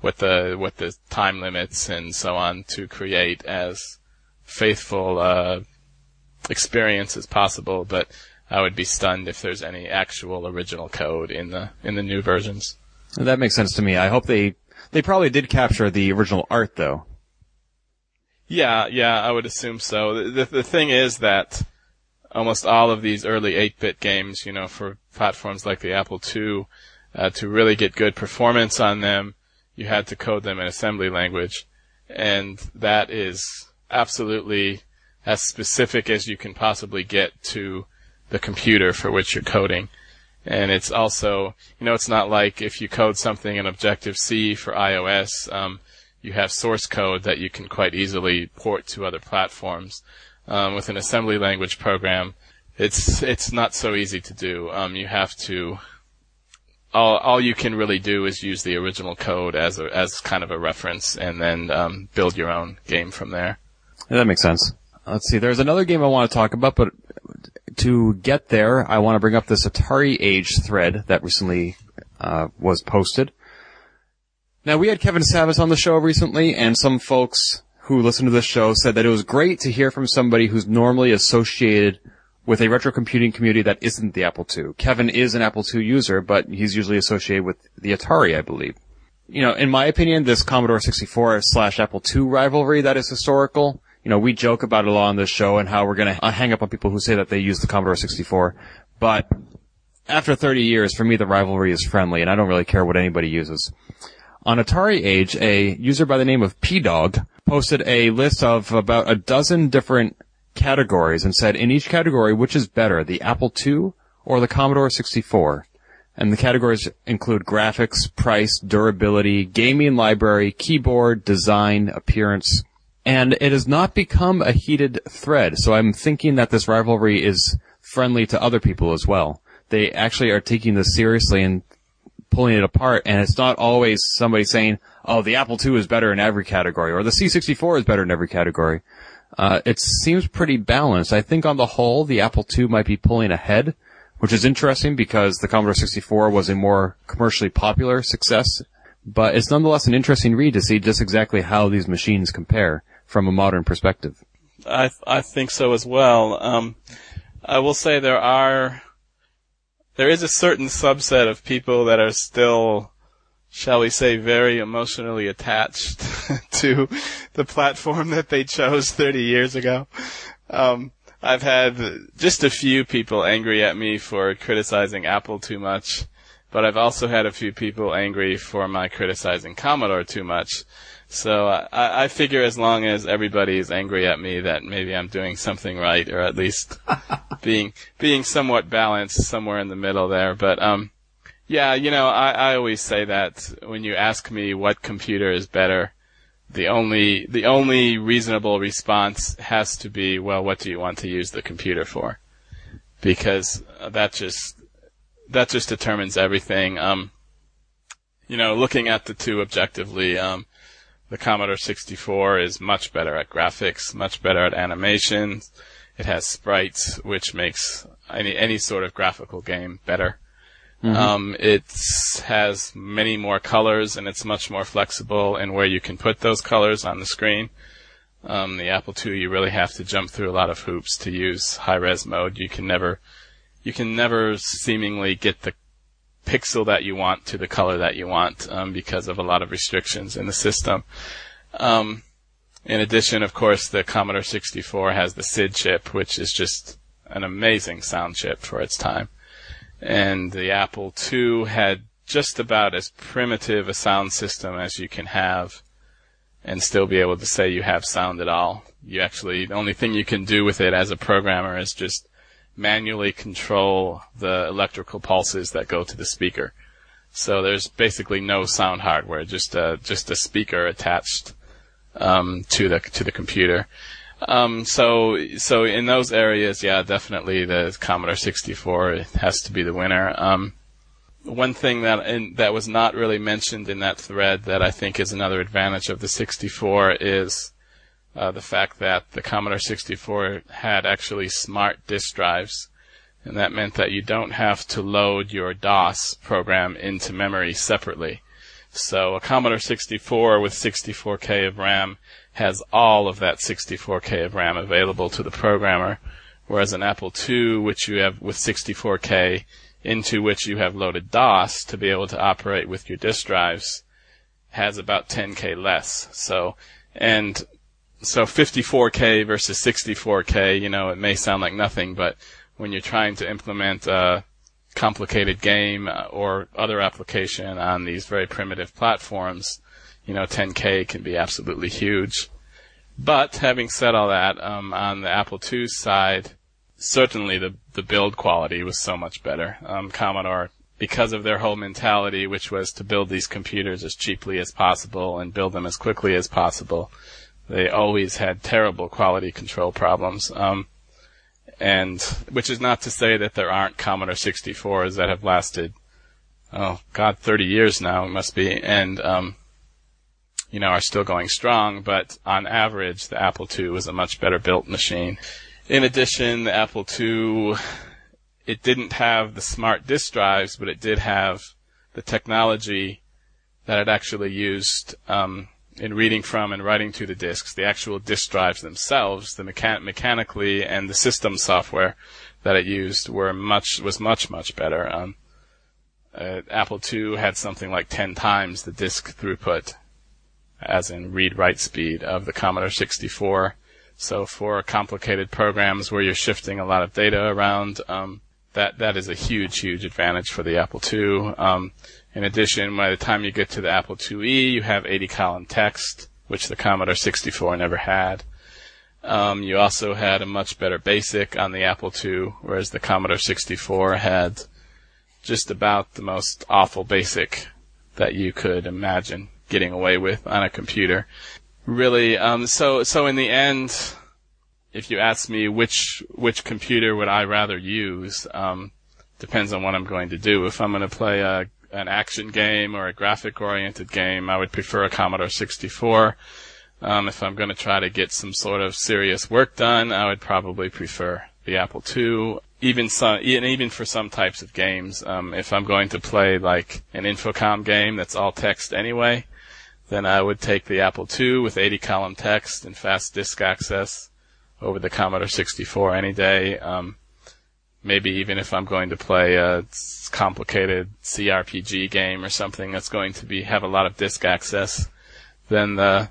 what the what the time limits and so on to create as faithful uh, experience as possible. But I would be stunned if there's any actual original code in the in the new versions. That makes sense to me. I hope they, they probably did capture the original art though. Yeah, yeah, I would assume so. The, the, the thing is that almost all of these early 8-bit games, you know, for platforms like the Apple II, uh, to really get good performance on them, you had to code them in assembly language. And that is absolutely as specific as you can possibly get to the computer for which you're coding. And it's also, you know, it's not like if you code something in Objective C for iOS, um, you have source code that you can quite easily port to other platforms. Um, with an assembly language program, it's it's not so easy to do. Um, you have to all all you can really do is use the original code as a as kind of a reference, and then um, build your own game from there. Yeah, that makes sense. Let's see. There's another game I want to talk about, but to get there, I want to bring up this Atari Age thread that recently uh, was posted. Now we had Kevin Savetz on the show recently, and some folks who listened to this show said that it was great to hear from somebody who's normally associated with a retro computing community that isn't the Apple II. Kevin is an Apple II user, but he's usually associated with the Atari, I believe. You know, in my opinion, this Commodore 64 slash Apple II rivalry that is historical, you know, we joke about it a lot on this show and how we're gonna uh, hang up on people who say that they use the Commodore 64, but after 30 years, for me, the rivalry is friendly, and I don't really care what anybody uses. On Atari Age, a user by the name of P-Dog posted a list of about a dozen different categories and said, in each category, which is better, the Apple II or the Commodore 64? And the categories include graphics, price, durability, gaming library, keyboard, design, appearance. And it has not become a heated thread, so I'm thinking that this rivalry is friendly to other people as well. They actually are taking this seriously and pulling it apart, and it's not always somebody saying, oh, the Apple II is better in every category, or the C64 is better in every category. Uh, it seems pretty balanced. I think on the whole, the Apple II might be pulling ahead, which is interesting because the Commodore 64 was a more commercially popular success. But it's nonetheless an interesting read to see just exactly how these machines compare from a modern perspective. I I think so as well. Um, I will say there are there is a certain subset of people that are still shall we say, very emotionally attached to the platform that they chose 30 years ago. Um, I've had just a few people angry at me for criticizing Apple too much, but I've also had a few people angry for my criticizing Commodore too much. So I, I figure as long as everybody is angry at me, that maybe I'm doing something right, or at least being being somewhat balanced somewhere in the middle there. But um, yeah, you know, I, I always say that when you ask me what computer is better, the only the only reasonable response has to be, well, what do you want to use the computer for? Because that just that just determines everything. Um, you know, looking at the two objectively, um, the Commodore 64 is much better at graphics, much better at animation. It has sprites, which makes any any sort of graphical game better. Mm-hmm. Um, it has many more colors and it's much more flexible in where you can put those colors on the screen. Um, the Apple II, you really have to jump through a lot of hoops to use high res mode. You can never, you can never seemingly get the pixel that you want to the color that you want um, because of a lot of restrictions in the system. Um, in addition, of course, the Commodore 64 has the SID chip, which is just an amazing sound chip for its time and the Apple II had just about as primitive a sound system as you can have and still be able to say you have sound at all. You actually, the only thing you can do with it as a programmer is just manually control the electrical pulses that go to the speaker. So there's basically no sound hardware, just a, just a speaker attached um, to the to the computer. Um, so, so in those areas, yeah, definitely the Commodore 64 has to be the winner. Um, one thing that in, that was not really mentioned in that thread that I think is another advantage of the 64 is uh, the fact that the Commodore 64 had actually smart disk drives, and that meant that you don't have to load your DOS program into memory separately. So a Commodore 64 with 64K of RAM has all of that 64K of RAM available to the programmer, whereas an Apple II, which you have with 64K, into which you have loaded DOS to be able to operate with your disk drives, has about 10K less. So, and so 54K versus 64K, you know, it may sound like nothing, but when you're trying to implement a complicated game or other application on these very primitive platforms, you know, 10K can be absolutely huge. But having said all that, um, on the Apple II side, certainly the the build quality was so much better. Um, Commodore, because of their whole mentality, which was to build these computers as cheaply as possible and build them as quickly as possible, they always had terrible quality control problems. Um, and which is not to say that there aren't Commodore 64s that have lasted, oh God, 30 years now it must be, and um, you know are still going strong. But on average, the Apple II was a much better built machine. In addition, the Apple II it didn't have the smart disk drives, but it did have the technology that it actually used um, in reading from and writing to the disks, the actual disk drives themselves, the mechan- mechanically and the system software that it used were much was much much better. Um, uh, Apple II had something like ten times the disk throughput, as in read-write speed of the Commodore 64. So for complicated programs where you're shifting a lot of data around, um, that that is a huge huge advantage for the Apple II. Um, in addition, by the time you get to the Apple IIe, you have 80 column text, which the Commodore 64 never had. Um, you also had a much better BASIC on the Apple II, whereas the Commodore 64 had just about the most awful BASIC that you could imagine getting away with on a computer. Really, um, so so in the end, if you ask me which which computer would I rather use, um, depends on what I'm going to do. If I'm going to play a an action game or a graphic oriented game, I would prefer a Commodore 64. Um, if I'm going to try to get some sort of serious work done, I would probably prefer the Apple II. Even some, even for some types of games, um, if I'm going to play like an Infocom game that's all text anyway, then I would take the Apple II with 80 column text and fast disk access over the Commodore 64 any day. Um, maybe even if I'm going to play a complicated CRPG game or something that's going to be have a lot of disk access, then the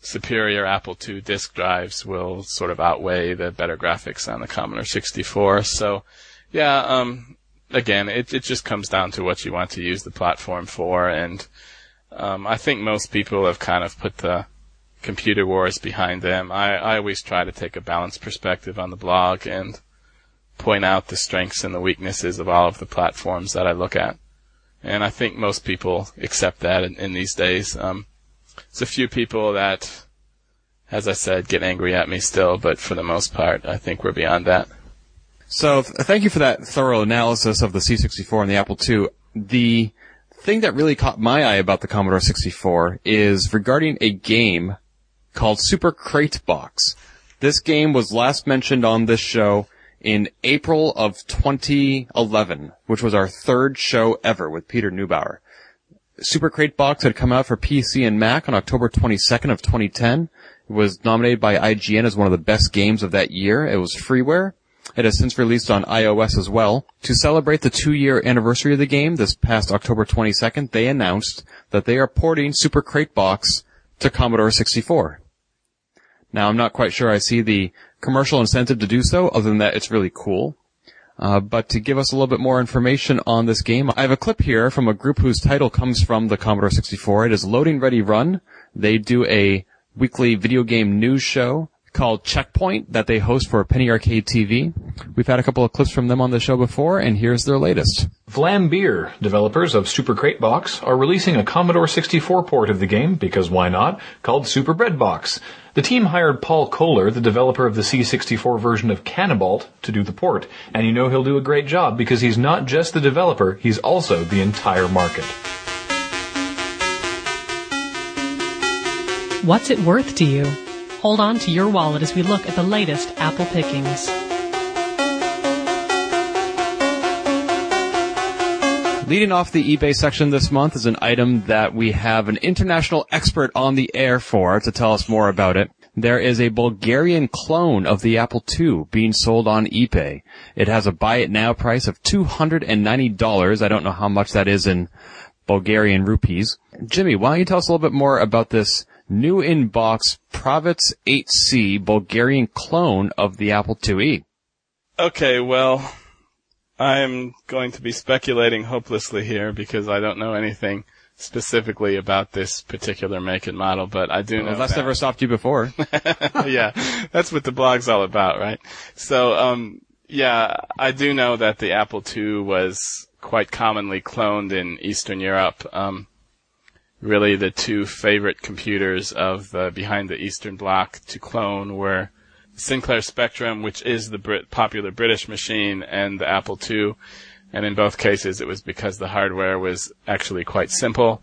superior Apple II disk drives will sort of outweigh the better graphics on the Commodore 64. So, yeah, um, again, it it just comes down to what you want to use the platform for, and um, I think most people have kind of put the computer wars behind them. I, I always try to take a balanced perspective on the blog and point out the strengths and the weaknesses of all of the platforms that I look at. And I think most people accept that in, in these days. Um, there's a few people that, as I said, get angry at me still, but for the most part, I think we're beyond that. So th- thank you for that thorough analysis of the C64 and the Apple II. The thing that really caught my eye about the Commodore 64 is regarding a game called Super Crate Box. This game was last mentioned on this show in April of 2011, which was our third show ever with Peter Neubauer. Super Crate Box had come out for PC and Mac on October 22nd of 2010. It was nominated by IGN as one of the best games of that year. It was freeware. It has since released on iOS as well. To celebrate the two-year anniversary of the game, this past October 22nd, they announced that they are porting Super Crate Box to Commodore 64. Now, I'm not quite sure I see the commercial incentive to do so, other than that it's really cool. Uh, but to give us a little bit more information on this game, I have a clip here from a group whose title comes from the Commodore 64. It is Loading Ready Run. They do a weekly video game news show called Checkpoint that they host for Penny Arcade TV. We've had a couple of clips from them on the show before, and here's their latest. Vlambeer, developers of Super Crate Box, are releasing a Commodore 64 port of the game, because why not, called Super Bread Box. The team hired Paul Koller, the developer of the C64 version of Canabalt, to do the port, and you know he'll do a great job because he's not just the developer, he's also the entire market. What's it worth to you? Hold on to your wallet as we look at the latest Apple pickings. Leading off the eBay section this month is an item that we have an international expert on the air for to tell us more about it. There is a Bulgarian clone of the Apple II being sold on eBay. It has a buy it now price of $290. I don't know how much that is in Bulgarian rupees. Jimmy, why don't you tell us a little bit more about this new in-box Pravetz 8C Bulgarian clone of the Apple IIe? Okay, well, I'm going to be speculating hopelessly here because I don't know anything specifically about this particular make and model, but I do know Well, that's that. never stopped you before. yeah, that's what the blog's all about, right? So, um, Yeah, I do know that the Apple II was quite commonly cloned in Eastern Europe. Um, really, the two favorite computers of the behind the Eastern Bloc to clone were Sinclair Spectrum, which is the Brit- popular British machine, and the Apple II. And in both cases, it was because the hardware was actually quite simple,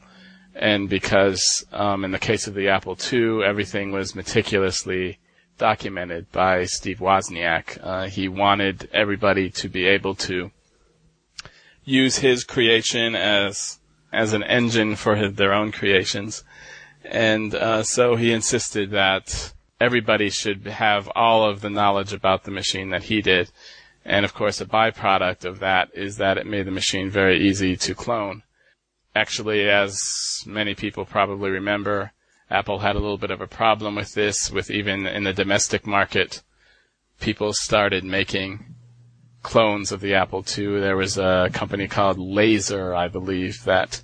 and because um, in the case of the Apple II, everything was meticulously documented by Steve Wozniak. Uh, he wanted everybody to be able to use his creation as as an engine for his, their own creations, and uh, so he insisted that everybody should have all of the knowledge about the machine that he did. And of course, a byproduct of that is that it made the machine very easy to clone. Actually, as many people probably remember, Apple had a little bit of a problem with this, with even in the domestic market, people started making clones of the Apple II. There was a company called Laser, I believe, that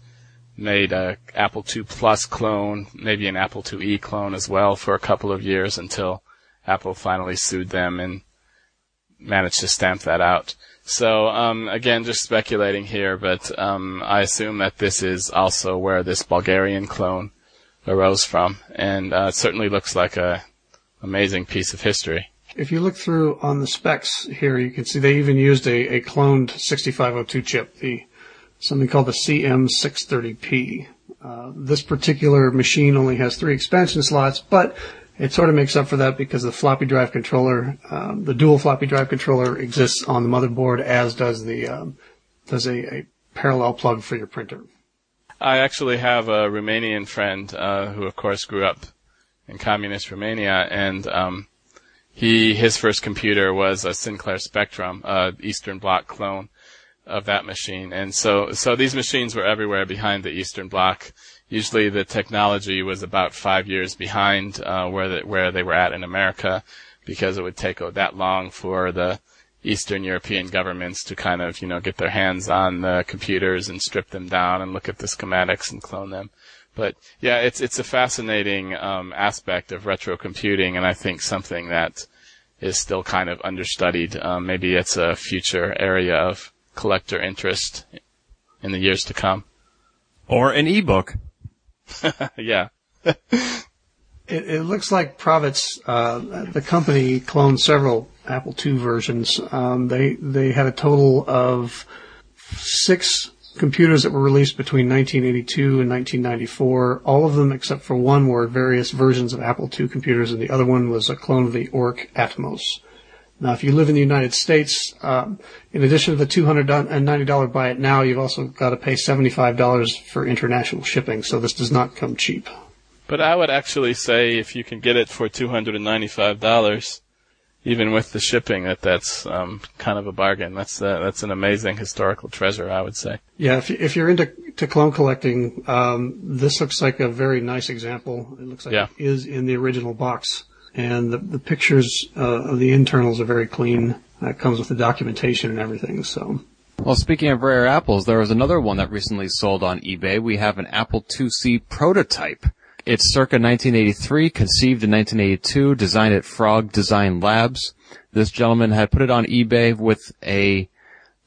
made a Apple II Plus clone, maybe an Apple IIe clone as well for a couple of years until Apple finally sued them and managed to stamp that out. So um, again, just speculating here, but um, I assume that this is also where this Bulgarian clone arose from, and uh, it certainly looks like a amazing piece of history. If you look through on the specs here, you can see they even used a, a cloned 6502 chip, the something called the CM630P. Uh, this particular machine only has three expansion slots, but it sort of makes up for that because the floppy drive controller, um, the dual floppy drive controller exists on the motherboard, as does the um, does a, a parallel plug for your printer. I actually have a Romanian friend uh, who, of course, grew up in communist Romania, and um, he his first computer was a Sinclair Spectrum, uh, Eastern Bloc clone of that machine, and so so these machines were everywhere behind the Eastern Bloc. Usually, the technology was about five years behind uh, where the, where they were at in America, because it would take that long for the Eastern European governments to kind of, you know, get their hands on the computers and strip them down and look at the schematics and clone them. But yeah, it's it's a fascinating um, aspect of retro computing, and I think something that is still kind of understudied. Um, maybe it's a future area of collector interest in the years to come. Or an ebook. yeah. It, it, looks like Pravetz, uh, the company, cloned several Apple II versions. Um, they they had a total of six computers that were released between 1982 and 1994. All of them, except for one, were various versions of Apple II computers, and the other one was a clone of the Oric Atmos. Now, if you live in the United States, um, in addition to the $290 buy it now, you've also got to pay $75 for international shipping, so this does not come cheap. But I would actually say if you can get it for $295, even with the shipping, that that's um, kind of a bargain. That's uh, that's an amazing historical treasure, I would say. Yeah, if, if you're into to clone collecting, um, this looks like a very nice example. It looks like yeah. it is in the original box, and the, the pictures uh, of the internals are very clean. That comes with the documentation and everything. So. Well, speaking of rare apples, there was another one that recently sold on eBay. We have an Apple IIc prototype. It's circa 1983, conceived in 1982, designed at Frog Design Labs. This gentleman had put it on eBay with a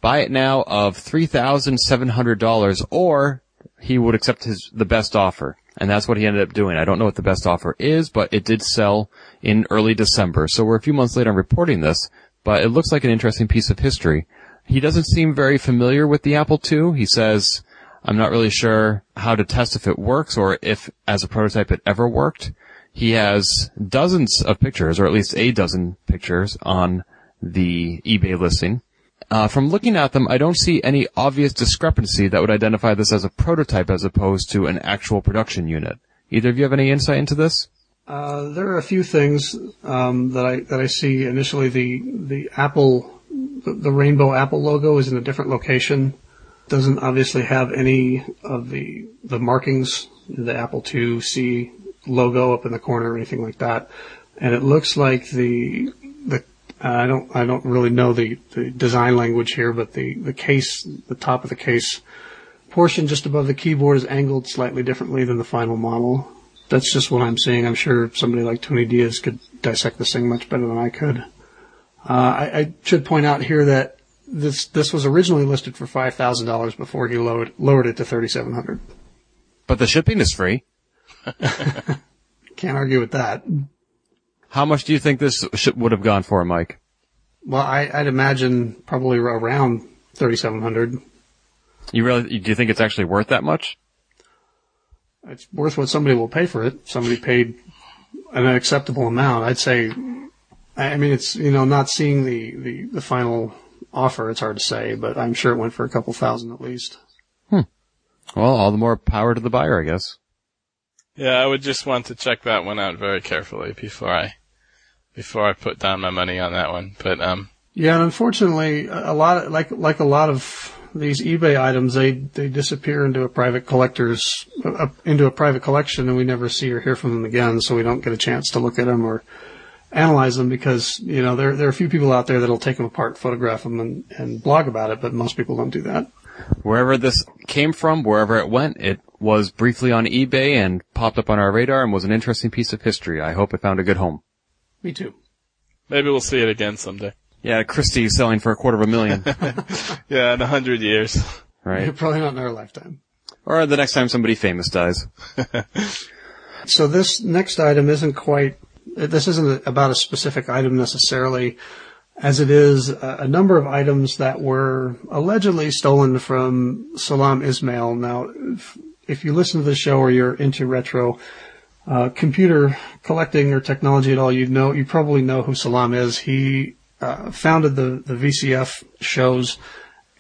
buy it now of $3,700 or he would accept his, the best offer. And that's what he ended up doing. I don't know what the best offer is, but it did sell in early December. So we're a few months later on reporting this, but it looks like an interesting piece of history. He doesn't seem very familiar with the Apple II. He says, I'm not really sure how to test if it works or if as a prototype it ever worked. He has dozens of pictures, or at least a dozen pictures on the eBay listing. Uh, from looking at them, I don't see any obvious discrepancy that would identify this as a prototype as opposed to an actual production unit. Either of you have any insight into this? Uh, there are a few things um, that I that I see. Initially, the the Apple, the, the rainbow Apple logo is in a different location doesn't obviously have any of the the markings, the Apple IIc logo up in the corner or anything like that. And it looks like the the I don't I don't really know the, the design language here, but the the case, the top of the case portion just above the keyboard is angled slightly differently than the final model. That's just what I'm seeing. I'm sure somebody like Tony Diaz could dissect this thing much better than I could. Uh, I, I should point out here that this this was originally listed for five thousand dollars before he lowered lowered it to thirty seven hundred. But the shipping is free. Can't argue with that. How much do you think this ship would have gone for, Mike? Well, I, I'd imagine probably around thirty seven hundred. You really, do you think it's actually worth that much? It's worth what somebody will pay for it. Somebody paid an acceptable amount. I'd say. I mean, it's you know not seeing the the, the final offer. It's hard to say, but I'm sure it went for a couple thousand at least. Well, all the more power to the buyer, I guess. Yeah, I would just want to check that one out very carefully before I before I put down my money on that one. But um, Yeah, and unfortunately, a lot of, like like a lot of these eBay items, they they disappear into a private collector's uh, into a private collection, and we never see or hear from them again. So we don't get a chance to look at them or analyze them because you know there there are a few people out there that'll take them apart, photograph them, and and blog about it, but most people don't do that. Wherever this came from, wherever it went, it was briefly on eBay and popped up on our radar and was an interesting piece of history. I hope it found a good home. Me too. maybe we'll see it again someday. Yeah, Christie's selling for a quarter of a million, Yeah, in a hundred years. right? Probably not in our lifetime. Or the next time somebody famous dies. So this next item isn't quite, this isn't about a specific item necessarily, as it is a, number of items that were allegedly stolen from Sellam Ismail. Now, if, if you listen to the show or you're into retro, uh, computer collecting or technology at all, you know, you probably know who Sellam is. He, uh, founded the, the VCF shows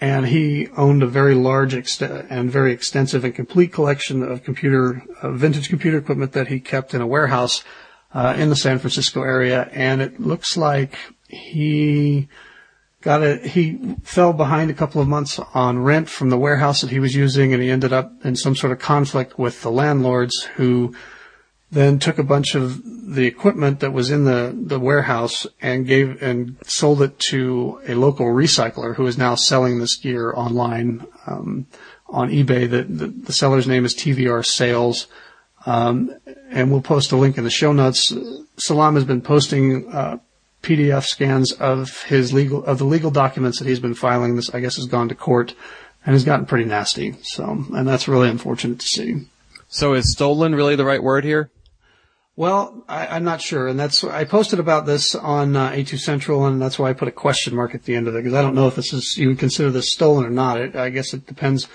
and he owned a very large ext- and very extensive and complete collection of computer, uh, vintage computer equipment that he kept in a warehouse uh, in the San Francisco area. And it looks like he got a he fell behind a couple of months on rent from the warehouse that he was using, and he ended up in some sort of conflict with the landlords who then took a bunch of the equipment that was in the, the warehouse and gave and sold it to a local recycler who is now selling this gear online um, on eBay. The, the, the seller's name is TVR Sales, um, and we'll post a link in the show notes. Sellam has been posting uh, PDF scans of his legal of the legal documents that he's been filing. This I guess has gone to court and has gotten pretty nasty. So, and that's really unfortunate to see. So is stolen really the right word here? Well, I, I'm not sure, and that's I posted about this on uh, A2Central, and that's why I put a question mark at the end of it because I don't know if this is you would consider this stolen or not. It, I guess it depends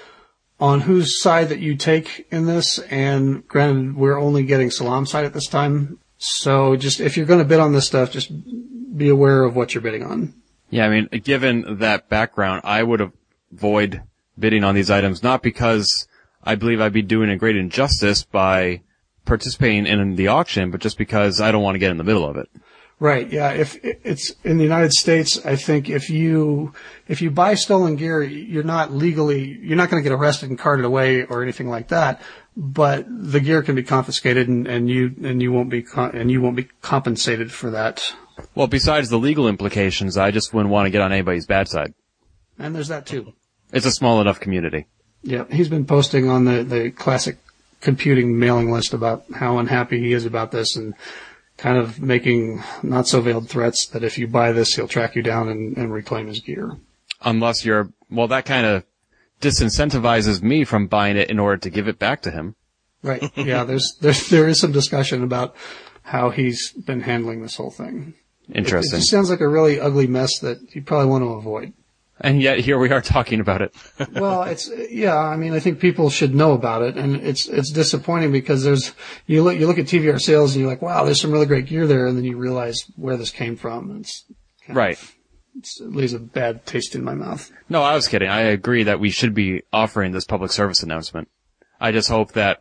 on whose side that you take in this. And granted, we're only getting Sellam side at this time, so just if you're going to bid on this stuff, just be aware of what you're bidding on. Yeah, I mean, given that background, I would avoid bidding on these items, not because I believe I'd be doing a great injustice by participating in the auction, but just because I don't want to get in the middle of it. Right. Yeah. If it's in the United States, I think if you if you buy stolen gear, you're not legally you're not going to get arrested and carted away or anything like that. But the gear can be confiscated, and, and you and you won't be and you won't be compensated for that. Well, besides the legal implications, I just wouldn't want to get on anybody's bad side. And there's that too. It's a small enough community. Yeah. He's been posting on the the classic computing mailing list about how unhappy he is about this and kind of making not so veiled threats that if you buy this, he'll track you down and, and reclaim his gear. Unless you're, well, that kind of disincentivizes me from buying it in order to give it back to him. Right. Yeah. There's, there's, there is some discussion about how he's been handling this whole thing. It, it Interesting. just sounds like a really ugly mess that you probably want to avoid. And yet here we are talking about it. well, it's yeah. I mean, I think people should know about it, and it's it's disappointing because there's you look you look at TVR sales and you're like, wow, there's some really great gear there, and then you realize where this came from. It's kind of- Right. it's, it leaves a bad taste in my mouth. No, I was kidding. I agree that we should be offering this public service announcement. I just hope that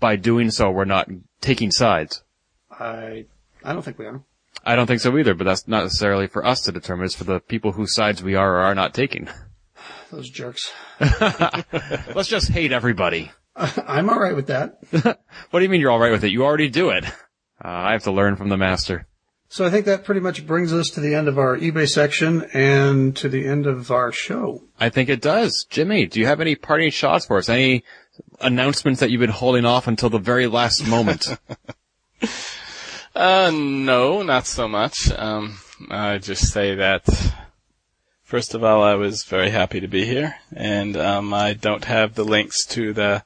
by doing so, we're not taking sides. I I don't think we are. I don't think so either, but that's not necessarily for us to determine. It's for the people whose sides we are or are not taking. Those jerks. Let's just hate everybody. I'm all right with that. What do you mean you're alright with it? You already do it. Uh, I have to learn from the master. So I think that pretty much brings us to the end of our eBay section and to the end of our show. I think it does. Jimmy, do you have any parting shots for us? Any announcements that you've been holding off until the very last moment? Uh, no, not so much. Um, I just say that first of all, I was very happy to be here, and um, I don't have the links to the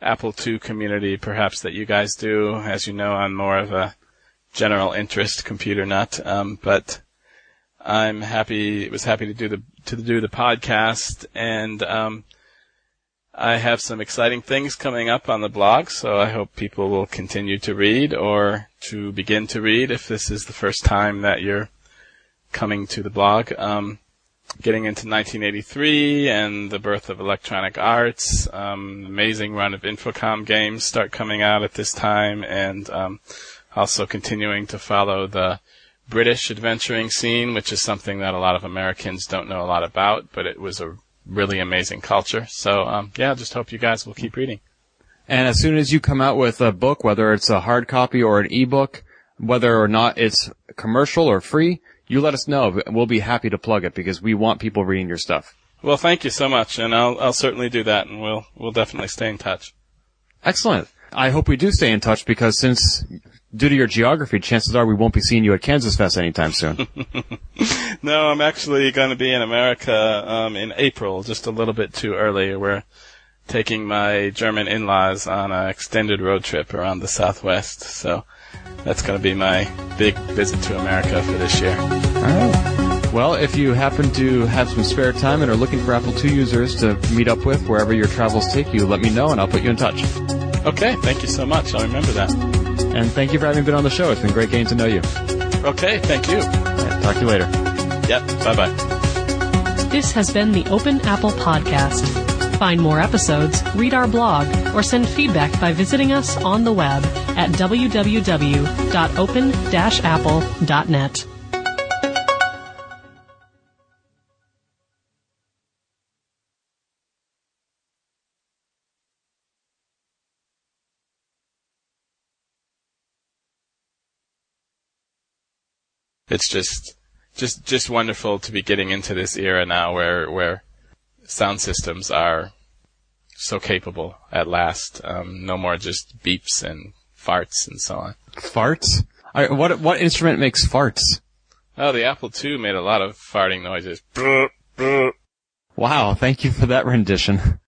Apple II community, perhaps that you guys do. As you know, I'm more of a general interest computer nut, um, but I'm happy. Was happy to do the to do the podcast, and um, I have some exciting things coming up on the blog. So I hope people will continue to read or to begin to read if this is the first time that you're coming to the blog. Um, getting into 1983 and the birth of electronic arts. Um, amazing run of Infocom games start coming out at this time, and um, also continuing to follow the British adventuring scene, which is something that a lot of Americans don't know a lot about, but it was a really amazing culture. So um, yeah, just hope you guys will keep reading. And as soon as you come out with a book, whether it's a hard copy or an ebook, whether or not it's commercial or free, you let us know. We'll be happy to plug it because we want people reading your stuff. Well, thank you so much, and I'll I'll certainly do that, and we'll we'll definitely stay in touch. Excellent. I hope we do stay in touch because since due to your geography, chances are we won't be seeing you at KansasFest anytime soon. no, I'm actually going to be in America um, in April, just a little bit too early. We're taking my German in-laws on an extended road trip around the Southwest, so that's going to be my big visit to America for this year. All right. Well, if you happen to have some spare time and are looking for Apple II users to meet up with wherever your travels take you, let me know and I'll put you in touch. Okay, thank you so much. I'll remember that. And thank you for having been on the show. It's been great getting to know you. Okay, thank you. Right, talk to you later. Yep, bye bye. This has been the Open Apple Podcast. Find more episodes, read our blog, or send feedback by visiting us on the web at www.open-apple.net. It's just, just, just wonderful to be getting into this era now where, where sound systems are so capable at last. Um, no more just beeps and farts and so on. Farts? I, what what instrument makes farts? Oh, the Apple II made a lot of farting noises. Wow, thank you for that rendition.